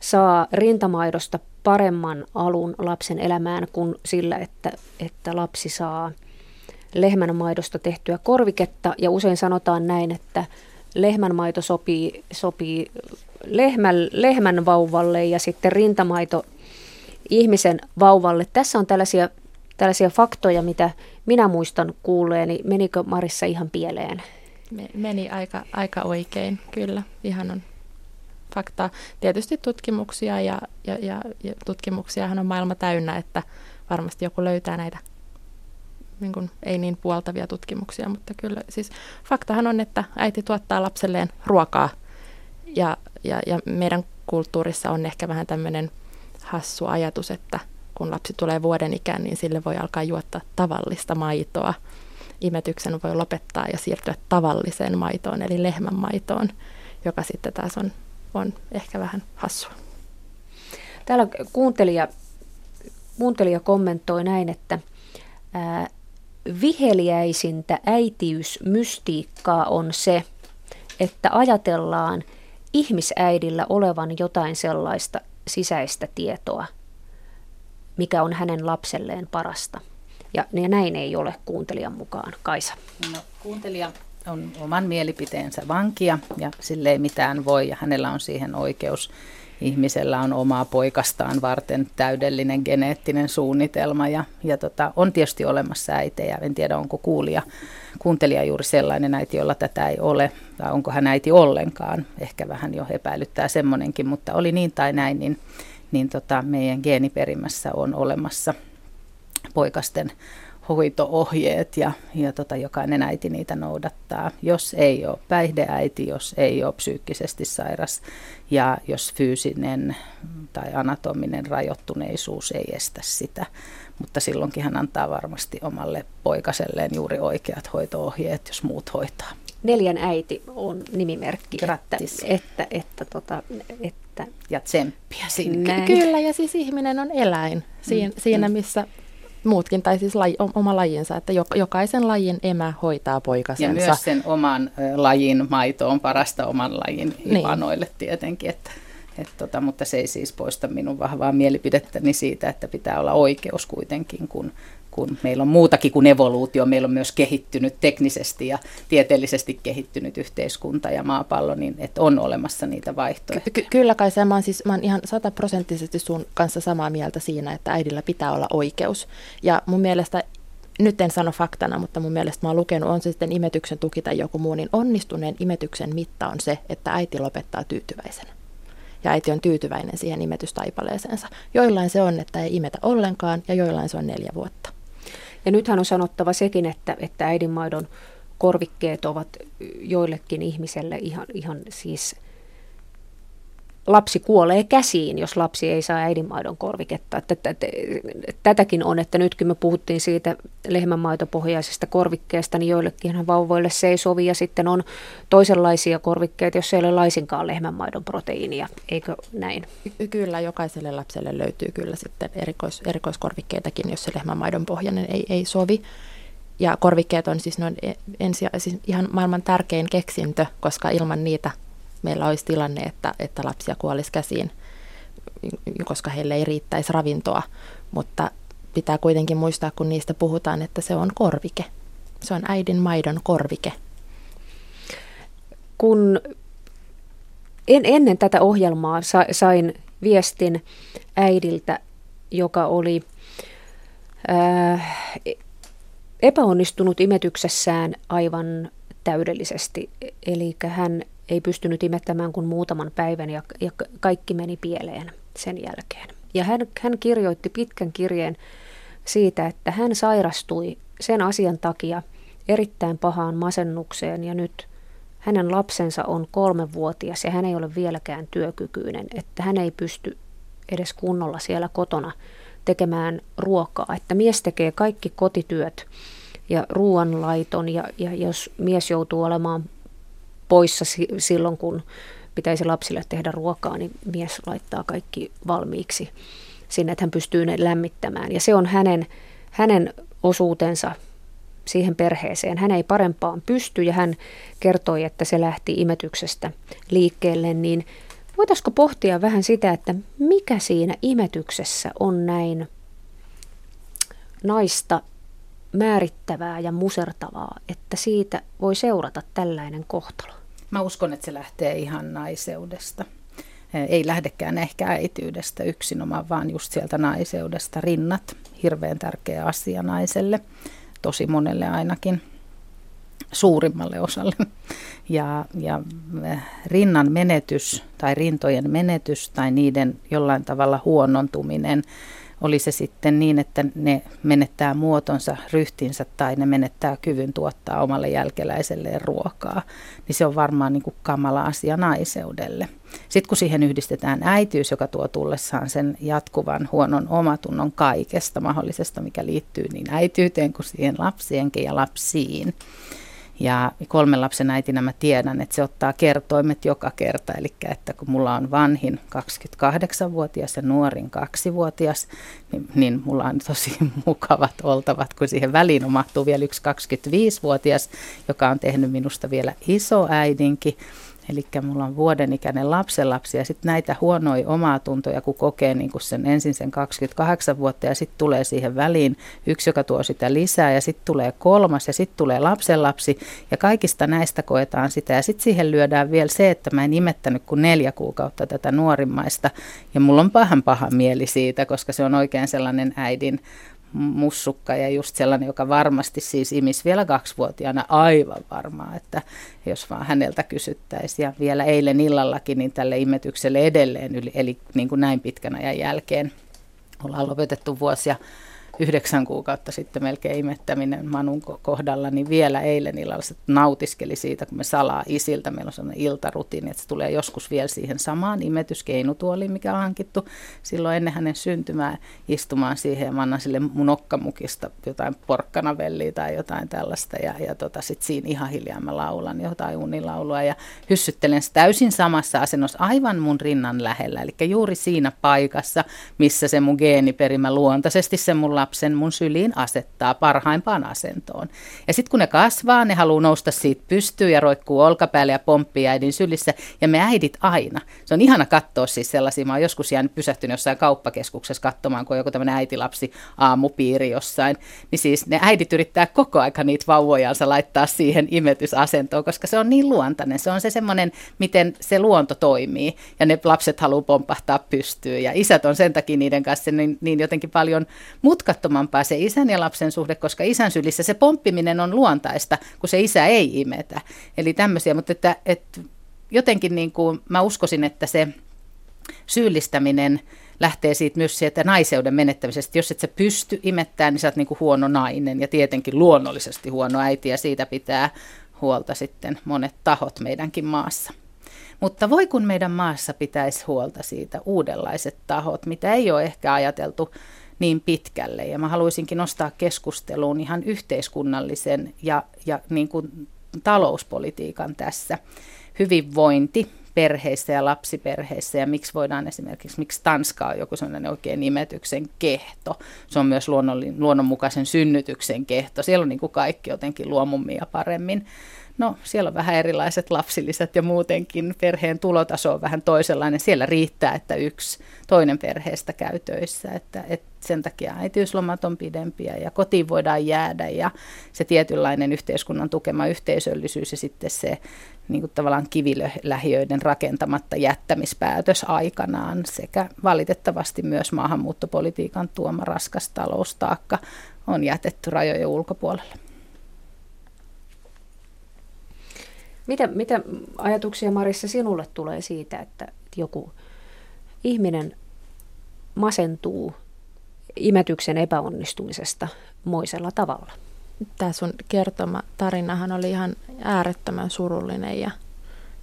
saa rintamaidosta paremman alun lapsen elämään kuin sillä, että, että lapsi saa lehmän maidosta tehtyä korviketta. Ja usein sanotaan näin, että lehmän maito sopii, sopii lehmän, lehmän vauvalle ja sitten rintamaito ihmisen vauvalle. Tässä on tällaisia, tällaisia faktoja, mitä minä muistan kuulleeni. Menikö Marissa ihan pieleen? Meni aika, aika oikein, kyllä. Ihan on faktaa. Tietysti tutkimuksia ja, ja, ja, ja tutkimuksiahan on maailma täynnä, että varmasti joku löytää näitä niin kuin, ei niin puoltavia tutkimuksia, mutta kyllä siis faktahan on, että äiti tuottaa lapselleen ruokaa ja, ja, ja meidän kulttuurissa on ehkä vähän tämmöinen hassu ajatus, että kun lapsi tulee vuoden ikään, niin sille voi alkaa juottaa tavallista maitoa. Imetyksen voi lopettaa ja siirtyä tavalliseen maitoon, eli lehmän maitoon, joka sitten taas on, on ehkä vähän hassua. Täällä kuuntelija, kuuntelija kommentoi näin, että ää, viheliäisintä äitiysmystiikkaa on se, että ajatellaan ihmisäidillä olevan jotain sellaista sisäistä tietoa, mikä on hänen lapselleen parasta. Ja, ja näin ei ole kuuntelijan mukaan. Kaisa. No, kuuntelija on oman mielipiteensä vankia ja sille ei mitään voi ja hänellä on siihen oikeus. Ihmisellä on omaa poikastaan varten täydellinen geneettinen suunnitelma ja, ja tota, on tietysti olemassa äitejä. En tiedä, onko kuulija, kuuntelija juuri sellainen äiti, jolla tätä ei ole, tai onko hän äiti ollenkaan. Ehkä vähän jo epäilyttää semmoinenkin, mutta oli niin tai näin, niin, niin tota, meidän geeniperimässä on olemassa poikasten hoitoohjeet ja, ja tota, jokainen äiti niitä noudattaa. Jos ei ole päihdeäiti, jos ei ole psyykkisesti sairas ja jos fyysinen tai anatominen rajoittuneisuus ei estä sitä. Mutta silloinkin hän antaa varmasti omalle poikaselleen juuri oikeat hoitoohjeet, jos muut hoitaa. Neljän äiti on nimimerkki. Grattis. Että, että, että, tota, että ja tsemppiä sinne. Näin. Kyllä, ja siis ihminen on eläin siinä, mm. siinä missä muutkin, tai siis laji, oma lajinsa, että jokaisen lajin emä hoitaa poikasensa. Ja myös sen oman lajin maito on parasta oman lajin niin. tietenkin, että, et tota, mutta se ei siis poista minun vahvaa mielipidettäni siitä, että pitää olla oikeus kuitenkin, kun kun meillä on muutakin kuin evoluutio, meillä on myös kehittynyt teknisesti ja tieteellisesti kehittynyt yhteiskunta ja maapallo, niin että on olemassa niitä vaihtoehtoja. Ky- kyllä kai se, mä oon, siis, mä oon ihan sataprosenttisesti sun kanssa samaa mieltä siinä, että äidillä pitää olla oikeus. Ja mun mielestä nyt en sano faktana, mutta mun mielestä mä oon lukenut, on se sitten imetyksen tuki tai joku muu, niin onnistuneen imetyksen mitta on se, että äiti lopettaa tyytyväisenä. Ja äiti on tyytyväinen siihen imetystaipaleeseensa. Joillain se on, että ei imetä ollenkaan, ja joillain se on neljä vuotta. Ja nythän on sanottava sekin, että, että äidinmaidon korvikkeet ovat joillekin ihmiselle ihan, ihan siis lapsi kuolee käsiin, jos lapsi ei saa äidinmaidon korviketta. Että, että, että, tätäkin on, että nytkin me puhuttiin siitä lehmänmaitopohjaisesta korvikkeesta, niin joillekin vauvoille se ei sovi. Ja sitten on toisenlaisia korvikkeita, jos ei ole laisinkaan lehmänmaidon proteiinia. Eikö näin? Kyllä, jokaiselle lapselle löytyy kyllä sitten erikois, erikoiskorvikkeitakin, jos se lehmänmaidon pohjainen ei, ei sovi. Ja korvikkeet on siis, noin ensi, siis ihan maailman tärkein keksintö, koska ilman niitä meillä olisi tilanne, että, että lapsia kuolisi käsiin, koska heille ei riittäisi ravintoa. Mutta pitää kuitenkin muistaa, kun niistä puhutaan, että se on korvike. Se on äidin maidon korvike. Kun en, ennen tätä ohjelmaa sa, sain viestin äidiltä, joka oli ää, epäonnistunut imetyksessään aivan täydellisesti. Eli hän ei pystynyt imettämään kuin muutaman päivän ja, ja kaikki meni pieleen sen jälkeen. Ja hän, hän kirjoitti pitkän kirjeen siitä, että hän sairastui sen asian takia erittäin pahaan masennukseen ja nyt hänen lapsensa on kolmevuotias ja hän ei ole vieläkään työkykyinen, että hän ei pysty edes kunnolla siellä kotona tekemään ruokaa, että mies tekee kaikki kotityöt ja ruoanlaiton ja, ja jos mies joutuu olemaan poissa silloin, kun pitäisi lapsille tehdä ruokaa, niin mies laittaa kaikki valmiiksi sinne, että hän pystyy ne lämmittämään. Ja se on hänen, hänen osuutensa siihen perheeseen. Hän ei parempaan pysty ja hän kertoi, että se lähti imetyksestä liikkeelle, niin voitaisiko pohtia vähän sitä, että mikä siinä imetyksessä on näin naista määrittävää ja musertavaa, että siitä voi seurata tällainen kohtalo? Mä uskon, että se lähtee ihan naiseudesta. Ei lähdekään ehkä äityydestä yksinomaan, vaan just sieltä naiseudesta. Rinnat, hirveän tärkeä asia naiselle, tosi monelle ainakin, suurimmalle osalle. Ja, ja rinnan menetys tai rintojen menetys tai niiden jollain tavalla huonontuminen oli se sitten niin, että ne menettää muotonsa, ryhtinsä tai ne menettää kyvyn tuottaa omalle jälkeläiselleen ruokaa, niin se on varmaan niin kuin kamala asia naiseudelle. Sitten kun siihen yhdistetään äitiys, joka tuo tullessaan sen jatkuvan huonon omatunnon kaikesta mahdollisesta, mikä liittyy niin äityyteen kuin siihen lapsienkin ja lapsiin, ja kolmen lapsen äitinä mä tiedän, että se ottaa kertoimet joka kerta. Eli että kun mulla on vanhin 28-vuotias ja nuorin 2-vuotias, niin, niin mulla on tosi (laughs) mukavat oltavat, kun siihen väliin mahtuu vielä yksi 25-vuotias, joka on tehnyt minusta vielä iso äidinkin. Eli mulla on vuoden ikäinen lapsenlapsi ja sitten näitä huonoja omaa tuntoja, kun kokee niin kun sen ensin sen 28 vuotta ja sitten tulee siihen väliin yksi, joka tuo sitä lisää ja sitten tulee kolmas ja sitten tulee lapsenlapsi ja kaikista näistä koetaan sitä. Ja sitten siihen lyödään vielä se, että mä en imettänyt kuin neljä kuukautta tätä nuorimmaista ja mulla on pahan paha mieli siitä, koska se on oikein sellainen äidin mussukka ja just sellainen, joka varmasti siis imis vielä kaksivuotiaana aivan varmaa, että jos vaan häneltä kysyttäisiin. Ja vielä eilen illallakin niin tälle imetykselle edelleen, eli, niin kuin näin pitkän ajan jälkeen ollaan lopetettu vuosia yhdeksän kuukautta sitten melkein imettäminen Manun kohdalla, niin vielä eilen illalla se nautiskeli siitä, kun me salaa isiltä. Meillä on sellainen iltarutiini, että se tulee joskus vielä siihen samaan imetyskeinutuoliin, mikä on hankittu silloin ennen hänen syntymää istumaan siihen. Ja mä annan sille mun okkamukista jotain porkkanavelliä tai jotain tällaista. Ja, ja tota, sitten siinä ihan hiljaa mä laulan jotain unilaulua ja hyssyttelen täysin samassa asennossa aivan mun rinnan lähellä. Eli juuri siinä paikassa, missä se mun geeniperimä luontaisesti se mun lapsen mun syliin asettaa parhaimpaan asentoon. Ja sitten kun ne kasvaa, ne haluaa nousta siitä pystyyn ja roikkuu olkapäälle ja pomppii äidin sylissä. Ja me äidit aina. Se on ihana katsoa siis sellaisia. Mä oon joskus jäänyt pysähtynyt jossain kauppakeskuksessa katsomaan, kun on joku tämmöinen äitilapsi aamupiiri jossain. Niin siis ne äidit yrittää koko aika niitä vauvojansa laittaa siihen imetysasentoon, koska se on niin luontainen. Se on se semmoinen, miten se luonto toimii. Ja ne lapset haluaa pompahtaa pystyyn. Ja isät on sen takia niiden kanssa niin, niin jotenkin paljon mutka mutkattomampaa se isän ja lapsen suhde, koska isän sylissä se pomppiminen on luontaista, kun se isä ei imetä. Eli tämmöisiä, mutta että, että jotenkin niin kuin mä uskoisin, että se syyllistäminen lähtee siitä myös sieltä naiseuden menettämisestä. Jos et sä pysty imettämään, niin sä oot niin kuin huono nainen ja tietenkin luonnollisesti huono äiti ja siitä pitää huolta sitten monet tahot meidänkin maassa. Mutta voi kun meidän maassa pitäisi huolta siitä uudenlaiset tahot, mitä ei ole ehkä ajateltu niin pitkälle. Ja mä haluaisinkin nostaa keskusteluun ihan yhteiskunnallisen ja, ja niin kuin talouspolitiikan tässä. Hyvinvointi perheissä ja lapsiperheissä ja miksi voidaan esimerkiksi, miksi Tanska on joku sellainen oikein nimetyksen kehto. Se on myös luonnonmukaisen synnytyksen kehto. Siellä on niin kuin kaikki jotenkin luomummia paremmin. No siellä on vähän erilaiset lapsilliset ja muutenkin perheen tulotaso on vähän toisenlainen. Siellä riittää, että yksi toinen perheestä käy töissä, että, että sen takia äitiyslomat on pidempiä ja kotiin voidaan jäädä ja se tietynlainen yhteiskunnan tukema yhteisöllisyys ja sitten se niin kuin tavallaan kivilähiöiden rakentamatta jättämispäätös aikanaan sekä valitettavasti myös maahanmuuttopolitiikan tuoma raskas taloustaakka on jätetty rajojen ulkopuolelle. Mitä, mitä ajatuksia Marissa sinulle tulee siitä, että joku ihminen masentuu imetyksen epäonnistumisesta moisella tavalla? Tämä sun kertoma tarinahan oli ihan äärettömän surullinen ja,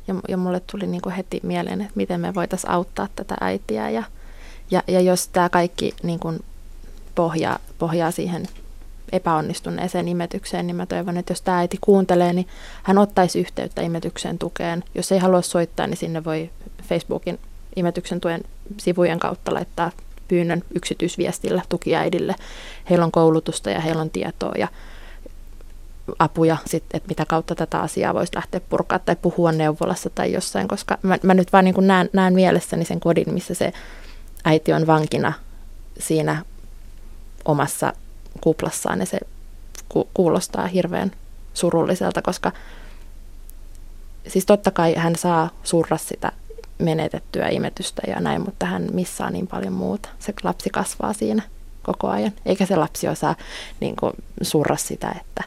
ja, ja mulle tuli niin kuin heti mieleen, että miten me voitaisiin auttaa tätä äitiä. Ja, ja, ja jos tämä kaikki niin kuin pohjaa, pohjaa siihen epäonnistuneeseen imetykseen, niin mä toivon, että jos tämä äiti kuuntelee, niin hän ottaisi yhteyttä imetyksen tukeen. Jos ei halua soittaa, niin sinne voi Facebookin imetyksen tuen sivujen kautta laittaa pyynnön yksityisviestillä tukiäidille. Heillä on koulutusta ja heillä on tietoa ja apuja, sit, että mitä kautta tätä asiaa voisi lähteä purkaa tai puhua neuvolassa tai jossain, koska mä, mä nyt vaan niin näen, näen mielessäni sen kodin, missä se äiti on vankina siinä omassa kuplassaan ja se ku- kuulostaa hirveän surulliselta, koska siis totta kai hän saa surra sitä menetettyä imetystä ja näin, mutta hän missaa niin paljon muuta. Se lapsi kasvaa siinä koko ajan, eikä se lapsi osaa niin kuin, surra sitä, että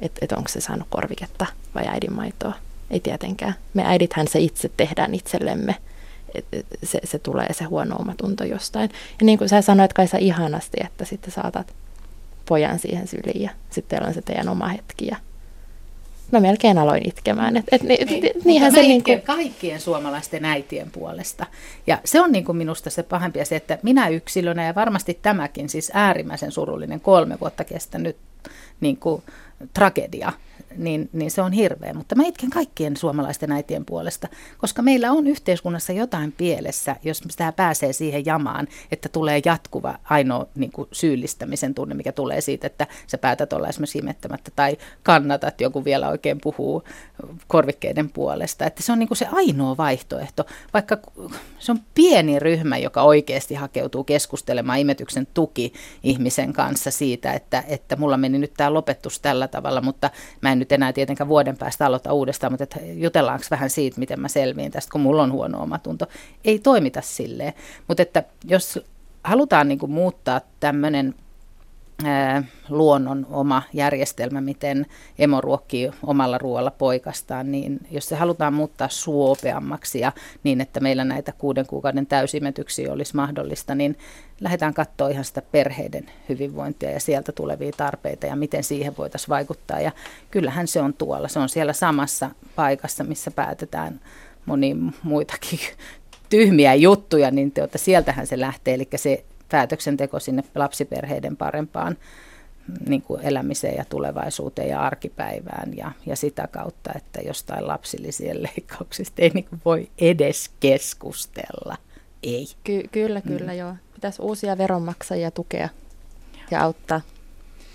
et, et onko se saanut korviketta vai äidinmaitoa. Ei tietenkään. Me äidithän se itse tehdään itsellemme. se, se tulee se huono omatunto jostain. Ja niin kuin sä sanoit Kaisa ihanasti, että sitten saatat pojan siihen syliin ja sitten teillä on se teidän oma hetki ja mä melkein aloin itkemään. Et, et, niin, ni, niinhän se niin kuin... kaikkien suomalaisten äitien puolesta. Ja se on niin kuin minusta se pahempi asia, että minä yksilönä ja varmasti tämäkin, siis äärimmäisen surullinen kolme vuotta kestänyt niin kuin, tragedia, niin, niin se on hirveä. Mutta mä itken kaikkien suomalaisten äitien puolesta, koska meillä on yhteiskunnassa jotain pielessä, jos tämä pääsee siihen jamaan, että tulee jatkuva ainoa niin kuin syyllistämisen tunne, mikä tulee siitä, että sä päätät olla esimerkiksi imettämättä tai kannatat, joku vielä oikein puhuu korvikkeiden puolesta. Että se on niin kuin se ainoa vaihtoehto, vaikka se on pieni ryhmä, joka oikeasti hakeutuu keskustelemaan imetyksen tuki ihmisen kanssa siitä, että, että mulla meni nyt tämä lopetus tällä tavalla, mutta mä en nyt enää tietenkään vuoden päästä aloita uudestaan, mutta että jutellaanko vähän siitä, miten mä selviin tästä, kun mulla on huono omatunto. Ei toimita silleen, mutta että jos halutaan niin kuin muuttaa tämmöinen luonnon oma järjestelmä, miten emo ruokkii omalla ruoalla poikastaan, niin jos se halutaan muuttaa suopeammaksi ja niin, että meillä näitä kuuden kuukauden täysimetyksiä olisi mahdollista, niin lähdetään katsoa ihan sitä perheiden hyvinvointia ja sieltä tulevia tarpeita ja miten siihen voitaisiin vaikuttaa. Ja kyllähän se on tuolla, se on siellä samassa paikassa, missä päätetään moni muitakin tyhmiä juttuja, niin te, sieltähän se lähtee, eli se päätöksenteko sinne lapsiperheiden parempaan niin kuin elämiseen ja tulevaisuuteen ja arkipäivään ja, ja sitä kautta, että jostain lapsillisien leikkauksista ei niin kuin voi edes keskustella. Ei. Ky- kyllä, kyllä, mm. joo. Pitäisi uusia veronmaksajia tukea ja auttaa.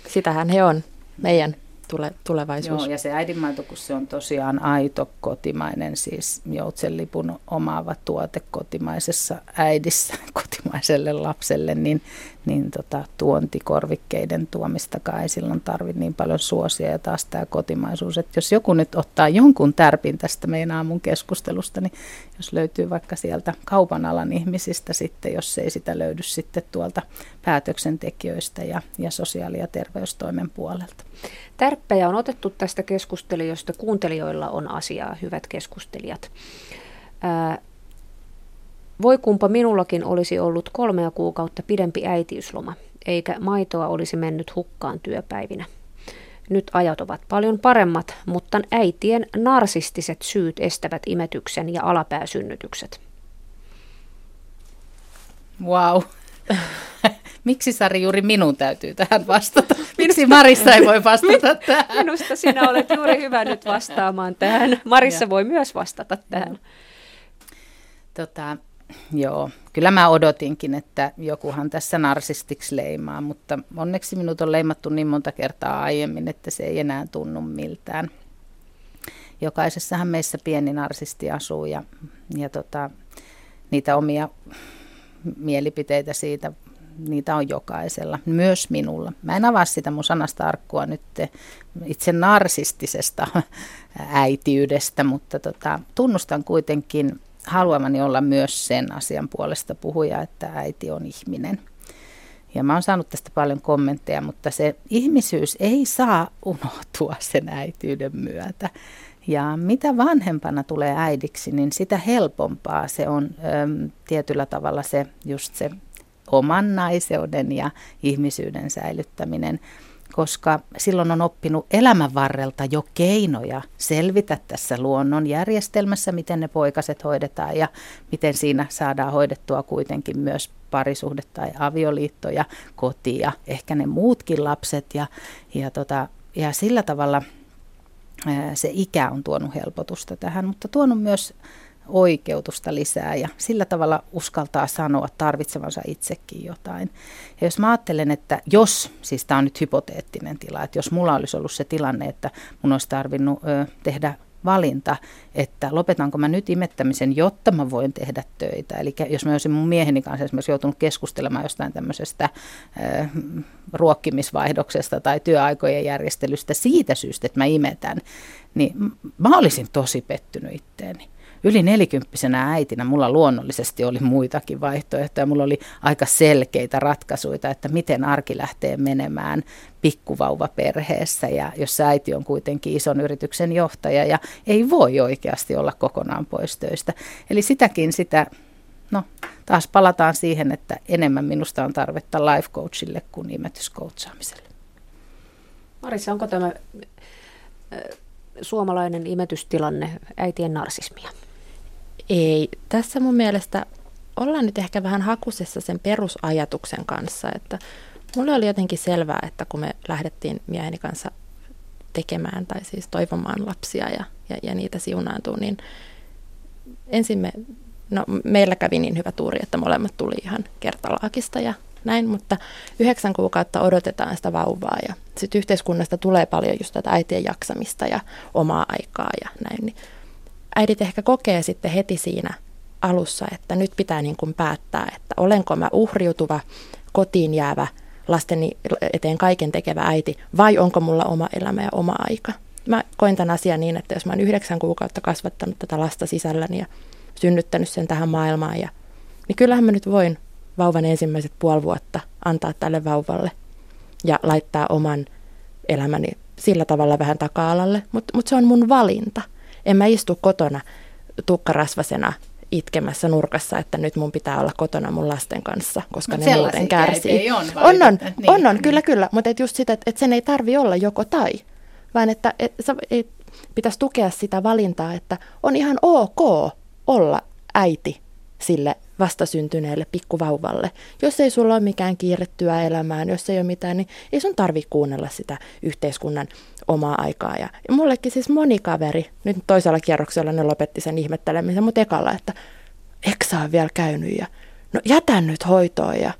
Sitähän he on, meidän tule, tulevaisuus. Joo, ja se äidinmaito, kun se on tosiaan aito kotimainen, siis joutsenlipun omaava tuote kotimaisessa äidissä (laughs) kotimaiselle lapselle, niin, niin tota, tuontikorvikkeiden tuomistakaan ei silloin tarvitse niin paljon suosia. Ja taas tämä kotimaisuus, että jos joku nyt ottaa jonkun tärpin tästä meidän aamun keskustelusta, niin jos löytyy vaikka sieltä kaupan alan ihmisistä sitten, jos ei sitä löydy sitten tuolta päätöksentekijöistä ja, ja sosiaali- ja terveystoimen puolelta. Tärppejä on otettu tästä keskustelijoista. Kuuntelijoilla on asiaa, hyvät keskustelijat. Ää, voi kumpa minullakin olisi ollut kolmea kuukautta pidempi äitiysloma, eikä maitoa olisi mennyt hukkaan työpäivinä. Nyt ajat ovat paljon paremmat, mutta äitien narsistiset syyt estävät imetyksen ja alapääsynnytykset. Wow. (laughs) Miksi Sari juuri minun täytyy tähän vastata? (laughs) Miksi Marissa ei voi vastata (laughs) tähän? Minusta sinä olet juuri hyvä nyt vastaamaan tähän. Marissa ja. voi myös vastata tähän. Tota, joo, kyllä mä odotinkin, että jokuhan tässä narsistiksi leimaa, mutta onneksi minut on leimattu niin monta kertaa aiemmin, että se ei enää tunnu miltään. Jokaisessahan meissä pieni narsisti asuu ja, ja tota, niitä omia mielipiteitä siitä niitä on jokaisella, myös minulla. Mä en avaa sitä mun sanasta arkkua nyt itse narsistisesta (laughs) äitiydestä, mutta tota, tunnustan kuitenkin haluamani olla myös sen asian puolesta puhuja, että äiti on ihminen. Ja mä oon saanut tästä paljon kommentteja, mutta se ihmisyys ei saa unohtua sen äityyden myötä. Ja mitä vanhempana tulee äidiksi, niin sitä helpompaa se on ö, tietyllä tavalla se just se oman naiseuden ja ihmisyyden säilyttäminen, koska silloin on oppinut elämän varrelta jo keinoja selvitä tässä luonnon järjestelmässä, miten ne poikaset hoidetaan ja miten siinä saadaan hoidettua kuitenkin myös parisuhde tai avioliitto ja koti ja ehkä ne muutkin lapset. Ja, ja, tota, ja sillä tavalla se ikä on tuonut helpotusta tähän, mutta tuonut myös oikeutusta lisää ja sillä tavalla uskaltaa sanoa tarvitsevansa itsekin jotain. Ja jos mä ajattelen, että jos, siis tämä on nyt hypoteettinen tila, että jos mulla olisi ollut se tilanne, että mun olisi tarvinnut ö, tehdä valinta, että lopetanko mä nyt imettämisen, jotta mä voin tehdä töitä. Eli jos mä olisin mun mieheni kanssa esimerkiksi joutunut keskustelemaan jostain tämmöisestä ö, ruokkimisvaihdoksesta tai työaikojen järjestelystä siitä syystä, että mä imetän, niin mä olisin tosi pettynyt itteeni yli nelikymppisenä äitinä mulla luonnollisesti oli muitakin vaihtoehtoja. Mulla oli aika selkeitä ratkaisuja, että miten arki lähtee menemään pikkuvauva perheessä ja jos äiti on kuitenkin ison yrityksen johtaja ja ei voi oikeasti olla kokonaan pois töistä. Eli sitäkin sitä no taas palataan siihen, että enemmän minusta on tarvetta life coachille kuin imetyskoutsaamiselle. Marissa, onko tämä suomalainen imetystilanne äitien narsismia? Ei. Tässä mun mielestä ollaan nyt ehkä vähän hakusessa sen perusajatuksen kanssa, että mulle oli jotenkin selvää, että kun me lähdettiin mieheni kanssa tekemään tai siis toivomaan lapsia ja, ja, ja niitä siunaantuu, niin ensin me, no meillä kävi niin hyvä tuuri, että molemmat tuli ihan kertalaakista ja näin, mutta yhdeksän kuukautta odotetaan sitä vauvaa ja sitten yhteiskunnasta tulee paljon just tätä äitien jaksamista ja omaa aikaa ja näin, niin äidit ehkä kokee sitten heti siinä alussa, että nyt pitää niin kuin päättää, että olenko mä uhriutuva, kotiin jäävä, lasteni eteen kaiken tekevä äiti, vai onko mulla oma elämä ja oma aika. Mä koin tämän asian niin, että jos mä oon yhdeksän kuukautta kasvattanut tätä lasta sisälläni ja synnyttänyt sen tähän maailmaan, ja, niin kyllähän mä nyt voin vauvan ensimmäiset puoli vuotta antaa tälle vauvalle ja laittaa oman elämäni sillä tavalla vähän taka-alalle, mutta mut se on mun valinta. En mä istu kotona tukkarasvasena itkemässä nurkassa, että nyt mun pitää olla kotona mun lasten kanssa, koska Mut ne muuten kärsii. On, on, on, niin, on, on, kyllä, kyllä, mutta et just sitä, että et sen ei tarvi olla joko tai, vaan että et, et, pitäisi tukea sitä valintaa, että on ihan ok olla äiti sille vastasyntyneelle pikkuvauvalle. Jos ei sulla ole mikään kiirettyä elämään, jos ei ole mitään, niin ei sun tarvi kuunnella sitä yhteiskunnan omaa aikaa. Ja, mullekin siis moni kaveri, nyt toisella kierroksella ne lopetti sen ihmettelemisen, mutta ekalla, että eksä on vielä käynyt ja no jätä nyt hoitoon ja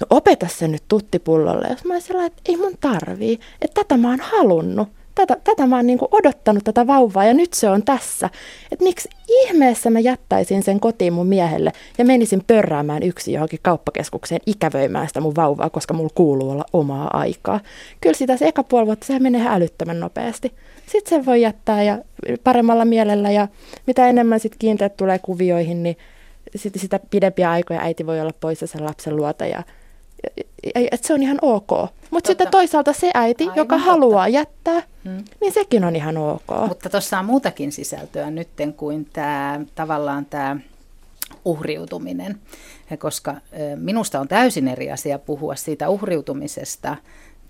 no opeta se nyt tuttipullolle. Jos mä olisin että ei mun tarvii, että tätä mä oon halunnut tätä, tätä mä oon niin odottanut tätä vauvaa ja nyt se on tässä. Että miksi ihmeessä mä jättäisin sen kotiin mun miehelle ja menisin pörräämään yksi johonkin kauppakeskukseen ikävöimään sitä mun vauvaa, koska mulla kuuluu olla omaa aikaa. Kyllä sitä se eka puoli vuotta, sehän menee älyttömän nopeasti. Sitten sen voi jättää ja paremmalla mielellä ja mitä enemmän sitten kiinteät tulee kuvioihin, niin sit sitä pidempiä aikoja äiti voi olla poissa sen lapsen luota ja että se on ihan ok. Mutta sitten toisaalta se äiti, Aivan joka totta. haluaa jättää, hmm. niin sekin on ihan ok. Mutta tuossa on muutakin sisältöä nytten kuin tämä tavallaan tämä uhriutuminen, koska minusta on täysin eri asia puhua siitä uhriutumisesta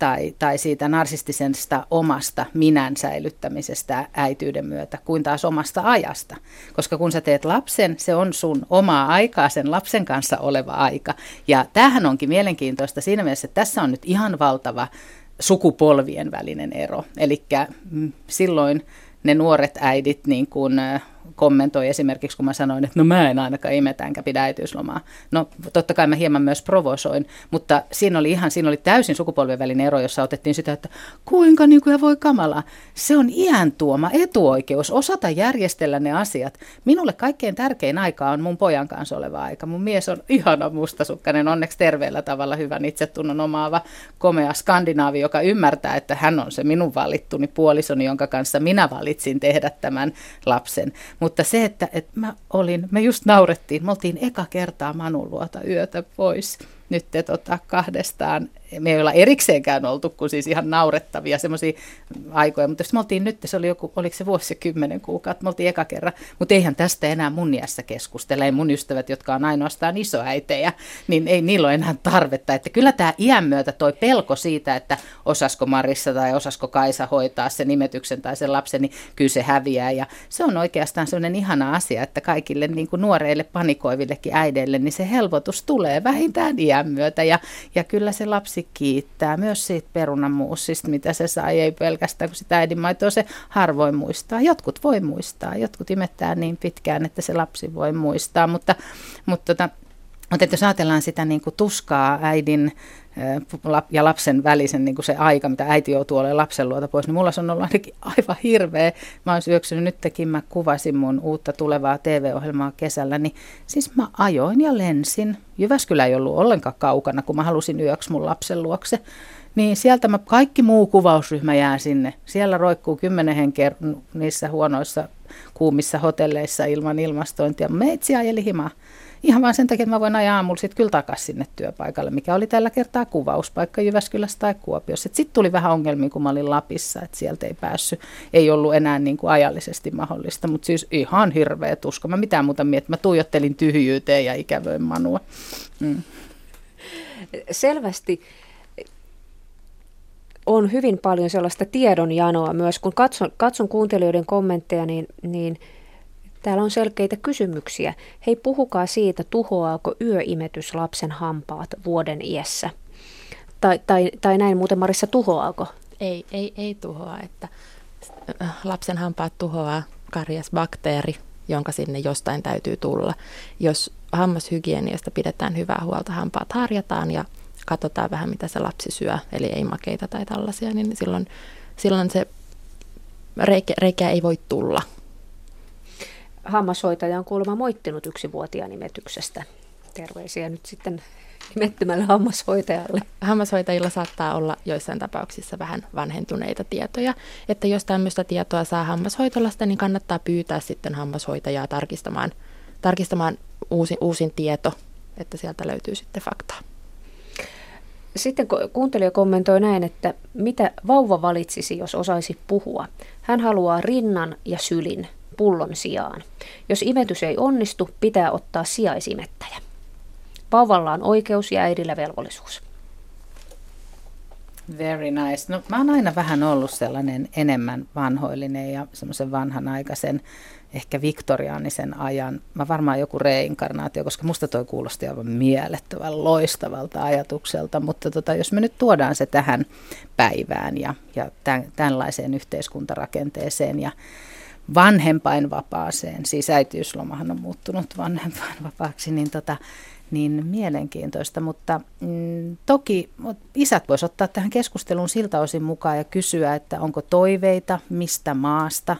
tai, tai siitä narsistisesta omasta minän säilyttämisestä äityyden myötä kuin taas omasta ajasta. Koska kun sä teet lapsen, se on sun omaa aikaa, sen lapsen kanssa oleva aika. Ja tämähän onkin mielenkiintoista siinä mielessä, että tässä on nyt ihan valtava sukupolvien välinen ero. Eli mm, silloin ne nuoret äidit niin kuin kommentoi esimerkiksi, kun mä sanoin, että no mä en ainakaan imetä enkä pidä äitiyslomaa. No totta kai mä hieman myös provosoin, mutta siinä oli ihan, siinä oli täysin sukupolven välinen ero, jossa otettiin sitä, että kuinka niin kuin voi kamala. Se on iän tuoma etuoikeus osata järjestellä ne asiat. Minulle kaikkein tärkein aika on mun pojan kanssa oleva aika. Mun mies on ihana mustasukkainen, onneksi terveellä tavalla hyvän itsetunnon omaava komea skandinaavi, joka ymmärtää, että hän on se minun valittuni puolisoni, jonka kanssa minä valitsin tehdä tämän lapsen. Mutta se, että, että mä olin, me just naurettiin, me oltiin eka kertaa Manun luota yötä pois. Nyt te, tota, kahdestaan me ei olla erikseenkään oltu, kun siis ihan naurettavia semmoisia aikoja, mutta me oltiin nyt, se oli joku, oliko se vuosi kymmenen kuukautta, me oltiin eka kerran, mutta eihän tästä enää mun iässä keskustella, ei mun ystävät, jotka on ainoastaan isoäitejä, niin ei niillä ole enää tarvetta, että kyllä tämä iän myötä toi pelko siitä, että osasko Marissa tai osasko Kaisa hoitaa sen nimetyksen tai sen lapsen, niin kyllä se häviää. Ja se on oikeastaan sellainen ihana asia, että kaikille niin kuin nuoreille panikoivillekin äideille, niin se helpotus tulee vähintään iän myötä. Ja, ja kyllä se lapsi kiittää myös siitä perunamuusista, mitä se sai, ei pelkästään kun sitä äidinmaitoa se harvoin muistaa. Jotkut voi muistaa, jotkut imettää niin pitkään, että se lapsi voi muistaa, mutta, mutta tota, mutta jos ajatellaan sitä niin kuin tuskaa äidin ja lapsen välisen niin kuin se aika, mitä äiti joutuu olemaan lapsen luota pois, niin mulla se on ollut ainakin (laughs) aivan hirveä. Mä oon syöksynyt nytkin, mä kuvasin mun uutta tulevaa TV-ohjelmaa kesällä, niin siis mä ajoin ja lensin. Jyväskylä ei ollut ollenkaan kaukana, kun mä halusin yöksi mun lapsen luokse. Niin sieltä mä, kaikki muu kuvausryhmä jää sinne. Siellä roikkuu kymmenen henkeä niissä huonoissa kuumissa hotelleissa ilman ilmastointia. Meitsi ajeli himaa. Ihan vaan sen takia, että mä voin ajaa aamulla sitten kyllä takaisin sinne työpaikalle, mikä oli tällä kertaa kuvauspaikka Jyväskylässä tai Kuopiossa. Sitten tuli vähän ongelmia, kun mä olin Lapissa, että sieltä ei päässyt, ei ollut enää niin kuin ajallisesti mahdollista, mutta siis ihan hirveä tuska. Mä mitään muuta mietin, mä tuijottelin tyhjyyteen ja ikävöin Manua. Mm. Selvästi on hyvin paljon sellaista tiedonjanoa myös. Kun katson, katson kuuntelijoiden kommentteja, niin, niin täällä on selkeitä kysymyksiä. Hei, puhukaa siitä, tuhoaako yöimetys lapsen hampaat vuoden iässä? Tai, tai, tai näin muuten Marissa, tuhoaako? Ei, ei, ei tuhoa, että äh, lapsen hampaat tuhoaa bakteeri, jonka sinne jostain täytyy tulla. Jos hammashygieniasta pidetään hyvää huolta, hampaat harjataan ja katsotaan vähän, mitä se lapsi syö, eli ei makeita tai tällaisia, niin silloin, silloin se reikä, reikä ei voi tulla. Hammashoitaja on kuulemma moittinut yksivuotiaan nimetyksestä. Terveisiä nyt sitten nimettömälle hammashoitajalle. Hammashoitajilla saattaa olla joissain tapauksissa vähän vanhentuneita tietoja. Että jos tämmöistä tietoa saa hammashoitolasta, niin kannattaa pyytää sitten hammashoitajaa tarkistamaan, tarkistamaan uusi, uusin tieto, että sieltä löytyy sitten faktaa. Sitten kuuntelija kommentoi näin, että mitä vauva valitsisi, jos osaisi puhua. Hän haluaa rinnan ja sylin pullon sijaan. Jos imetys ei onnistu, pitää ottaa sijaisimettäjä. Vauvalla on oikeus ja äidillä velvollisuus. Very nice. No, mä oon aina vähän ollut sellainen enemmän vanhoillinen ja semmoisen vanhanaikaisen ehkä viktoriaanisen ajan. Mä varmaan joku reinkarnaatio, koska musta toi kuulosti aivan mielettömän loistavalta ajatukselta, mutta tota, jos me nyt tuodaan se tähän päivään ja, ja tämän, tämänlaiseen yhteiskuntarakenteeseen ja vanhempainvapaaseen, siis äitiyslomahan on muuttunut vanhempainvapaaksi, niin, tota, niin mielenkiintoista, mutta mm, toki isät voisivat ottaa tähän keskusteluun siltä osin mukaan ja kysyä, että onko toiveita, mistä maasta,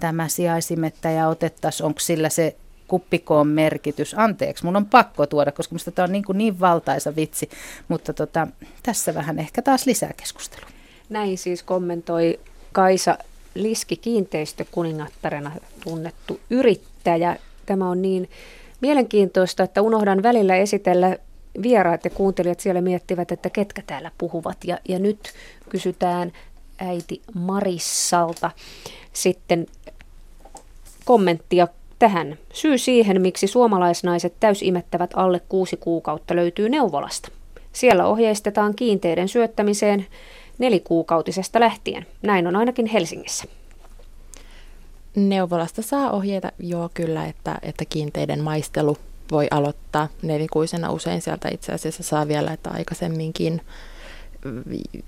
tämä sijaisimettäjä otettaisiin, onko sillä se kuppikoon merkitys. Anteeksi, mun on pakko tuoda, koska minusta tämä on niin, kuin niin valtaisa vitsi, mutta tota, tässä vähän ehkä taas lisää keskustelua. Näin siis kommentoi Kaisa Liski kiinteistökuningattarena tunnettu yrittäjä. Tämä on niin mielenkiintoista, että unohdan välillä esitellä vieraat ja kuuntelijat siellä miettivät, että ketkä täällä puhuvat. Ja, ja nyt kysytään äiti Marissalta sitten kommenttia tähän. Syy siihen, miksi suomalaisnaiset täysimettävät alle kuusi kuukautta löytyy neuvolasta. Siellä ohjeistetaan kiinteiden syöttämiseen nelikuukautisesta lähtien. Näin on ainakin Helsingissä. Neuvolasta saa ohjeita, joo kyllä, että, että kiinteiden maistelu voi aloittaa nelikuisena. Usein sieltä itse asiassa saa vielä, että aikaisemminkin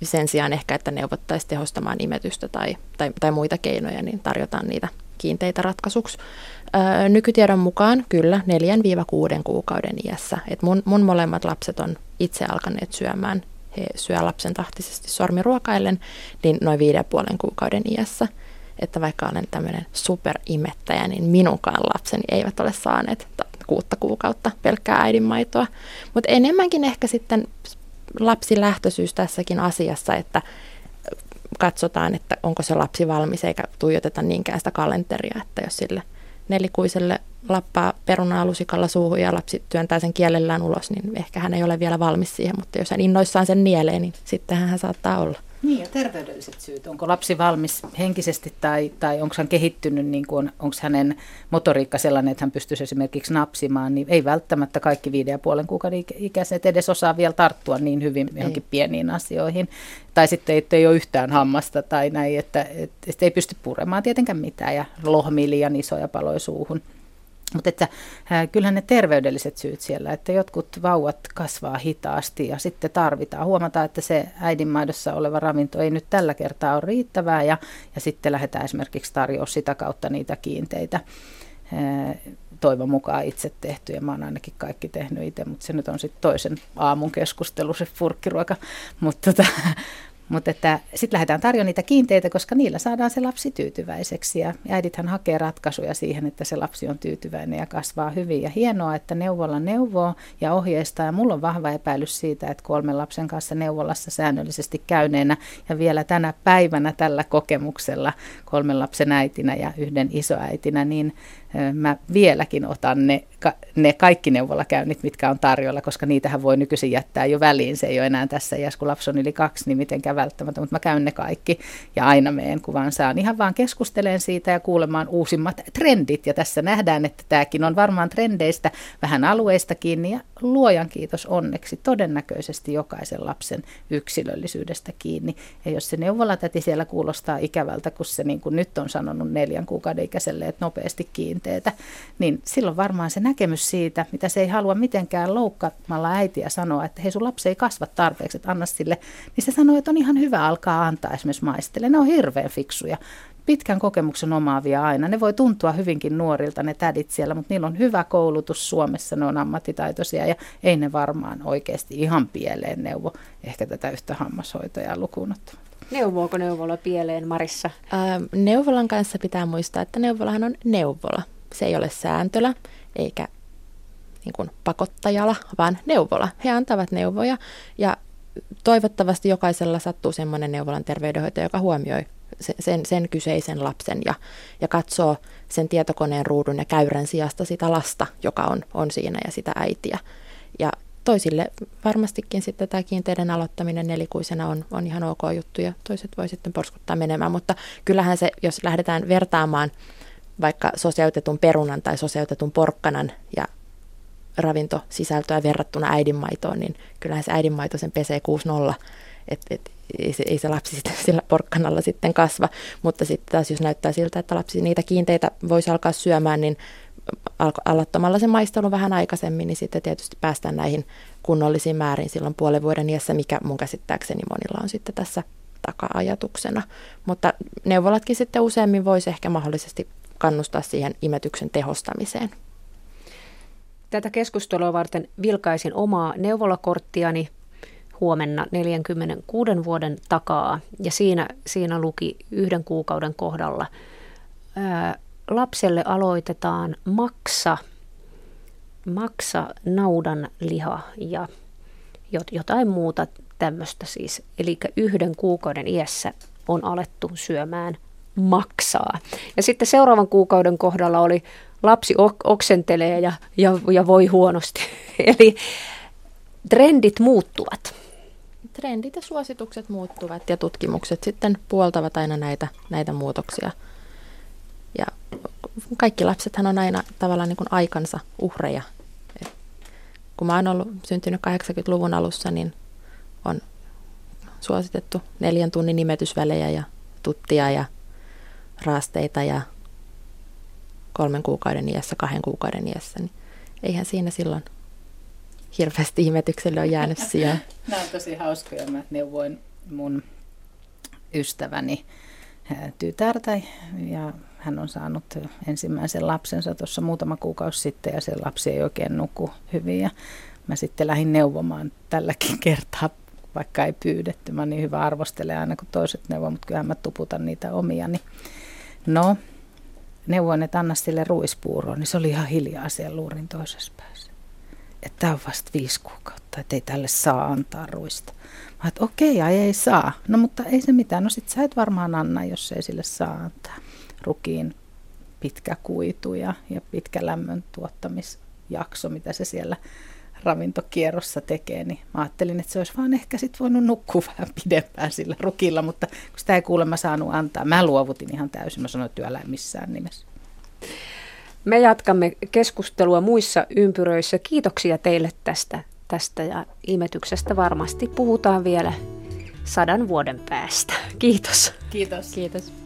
sen sijaan ehkä, että neuvottaisiin tehostamaan imetystä tai, tai, tai muita keinoja, niin tarjotaan niitä kiinteitä ratkaisuksi. Öö, nykytiedon mukaan kyllä 4-6 kuukauden iässä. Et mun, mun molemmat lapset on itse alkaneet syömään. He syö lapsen tahtisesti sormiruokaillen, niin noin 5,5 kuukauden iässä. Että vaikka olen tämmöinen superimettäjä, niin minunkaan lapseni eivät ole saaneet kuutta kuukautta pelkkää äidinmaitoa. Mutta enemmänkin ehkä sitten lapsilähtöisyys tässäkin asiassa, että katsotaan, että onko se lapsi valmis, eikä tuijoteta niinkään sitä kalenteria, että jos sille nelikuiselle lappaa perunaa lusikalla suuhun ja lapsi työntää sen kielellään ulos, niin ehkä hän ei ole vielä valmis siihen, mutta jos hän innoissaan sen nielee, niin sittenhän hän saattaa olla. Niin ja terveydelliset syyt. Onko lapsi valmis henkisesti tai, tai onko hän kehittynyt, niin kuin, onko hänen motoriikka sellainen, että hän pystyisi esimerkiksi napsimaan, niin ei välttämättä kaikki viiden ja puolen kuukauden ikäiset edes osaa vielä tarttua niin hyvin johonkin ei. pieniin asioihin. Tai sitten, että ei ole yhtään hammasta tai näin, että, että, että ei pysty puremaan tietenkään mitään ja lohmii liian isoja paloja suuhun. Mutta että äh, kyllähän ne terveydelliset syyt siellä, että jotkut vauvat kasvaa hitaasti ja sitten tarvitaan. Huomataan, että se äidinmaidossa oleva ravinto ei nyt tällä kertaa ole riittävää ja, ja sitten lähdetään esimerkiksi tarjoamaan sitä kautta niitä kiinteitä äh, toivon mukaan itse tehty ja mä oon ainakin kaikki tehnyt itse, mutta se nyt on sitten toisen aamun keskustelu, se furkkiruoka. Mutta tota, Mutta että sitten lähdetään tarjoamaan niitä kiinteitä, koska niillä saadaan se lapsi tyytyväiseksi. Ja äidithän hakee ratkaisuja siihen, että se lapsi on tyytyväinen ja kasvaa hyvin. Ja hienoa, että neuvolla neuvoo ja ohjeistaa. Ja mulla on vahva epäilys siitä, että kolmen lapsen kanssa neuvolassa säännöllisesti käyneenä ja vielä tänä päivänä tällä kokemuksella kolmen lapsen äitinä ja yhden isoäitinä, niin mä vieläkin otan ne, ne kaikki neuvolakäynnit, mitkä on tarjolla, koska niitähän voi nykyisin jättää jo väliin. Se ei ole enää tässä iässä, kun lapsi on yli kaksi, niin mitenkään välttämättä, mutta mä käyn ne kaikki ja aina meen, kun vaan saan. Ihan vaan keskusteleen siitä ja kuulemaan uusimmat trendit. Ja tässä nähdään, että tämäkin on varmaan trendeistä vähän alueista kiinni ja luojan kiitos onneksi todennäköisesti jokaisen lapsen yksilöllisyydestä kiinni. Ja jos se neuvolatäti siellä kuulostaa ikävältä, kun se niin kuin nyt on sanonut neljän kuukauden ikäiselle, että nopeasti kiinteetä, niin silloin varmaan se näkemys siitä, mitä se ei halua mitenkään loukkaamalla äitiä sanoa, että hei sun lapsi ei kasva tarpeeksi, että anna sille, niin se sanoo, että on ihan hyvä alkaa antaa esimerkiksi maistelle. Ne on hirveän fiksuja pitkän kokemuksen omaavia aina. Ne voi tuntua hyvinkin nuorilta ne tädit siellä, mutta niillä on hyvä koulutus Suomessa, ne on ammattitaitoisia ja ei ne varmaan oikeasti ihan pieleen neuvo ehkä tätä yhtä hammashoitajaa lukuun ottamatta. Neuvooko neuvola pieleen, Marissa? Ää, neuvolan kanssa pitää muistaa, että neuvolahan on neuvola. Se ei ole sääntölä eikä niin kuin pakottajala, vaan neuvola. He antavat neuvoja ja toivottavasti jokaisella sattuu semmoinen neuvolan terveydenhoitaja, joka huomioi sen, sen kyseisen lapsen ja, ja katsoo sen tietokoneen ruudun ja käyrän sijasta sitä lasta, joka on, on siinä ja sitä äitiä. Ja toisille varmastikin sitten tämä kiinteiden aloittaminen nelikuisena on, on ihan ok juttu ja toiset voi sitten porskuttaa menemään, mutta kyllähän se, jos lähdetään vertaamaan vaikka sosiautetun perunan tai sosiautetun porkkanan ja ravintosisältöä verrattuna äidinmaitoon, niin kyllähän se äidinmaito sen pesee 6-0, että et, ei, se, ei se lapsi (laughs) sitten sillä porkkanalla sitten kasva, mutta sitten taas jos näyttää siltä, että lapsi niitä kiinteitä voisi alkaa syömään, niin aloittamalla se maistelu vähän aikaisemmin, niin sitten tietysti päästään näihin kunnollisiin määrin silloin puolen vuoden iässä, mikä mun käsittääkseni monilla on sitten tässä taka-ajatuksena. Mutta neuvolatkin sitten useammin voisi ehkä mahdollisesti kannustaa siihen imetyksen tehostamiseen. Tätä keskustelua varten vilkaisin omaa neuvolakorttiani huomenna 46 vuoden takaa ja siinä, siinä luki yhden kuukauden kohdalla ää, lapselle aloitetaan maksa, maksa naudan liha ja jotain muuta tämmöistä siis. Eli yhden kuukauden iässä on alettu syömään maksaa. Ja sitten seuraavan kuukauden kohdalla oli lapsi oksentelee ja, ja, ja voi huonosti. (laughs) Eli trendit muuttuvat. Trendit ja suositukset muuttuvat ja tutkimukset sitten puoltavat aina näitä, näitä muutoksia. Ja kaikki lapsethan on aina tavallaan niin kuin aikansa uhreja. Et kun mä oon ollut syntynyt 80-luvun alussa, niin on suositettu neljän tunnin nimetysvälejä ja tuttia ja raasteita ja kolmen kuukauden iässä, kahden kuukauden iässä, niin eihän siinä silloin hirveästi ihmetykselle ole jäänyt (laughs) sijaan. Nämä on tosi hauskoja. Mä neuvoin mun ystäväni tytärtä ja hän on saanut ensimmäisen lapsensa tuossa muutama kuukausi sitten ja se lapsi ei oikein nuku hyvin ja mä sitten lähdin neuvomaan tälläkin (laughs) kertaa, vaikka ei pyydetty. Mä niin hyvä arvostele aina kun toiset neuvoo, mutta kyllähän mä tuputan niitä omiani. No, neuvoin, että anna sille ruispuuroon, niin se oli ihan hiljaa siellä luurin toisessa päässä. Että tämä on vasta viisi kuukautta, että ei tälle saa antaa ruista. Mä että okei, okay, ei saa. No mutta ei se mitään. No sit sä et varmaan anna, jos ei sille saa antaa. Rukiin pitkä kuitu ja, ja pitkä lämmön tuottamisjakso, mitä se siellä ravintokierrossa tekee, niin mä ajattelin, että se olisi vaan ehkä sitten voinut nukkua (laughs) vähän pidempään sillä rukilla, mutta kun sitä ei kuulemma saanut antaa, mä luovutin ihan täysin, mä sanoin, että työllä missään nimessä. Me jatkamme keskustelua muissa ympyröissä. Kiitoksia teille tästä, tästä ja imetyksestä. Varmasti puhutaan vielä sadan vuoden päästä. Kiitos. Kiitos. Kiitos.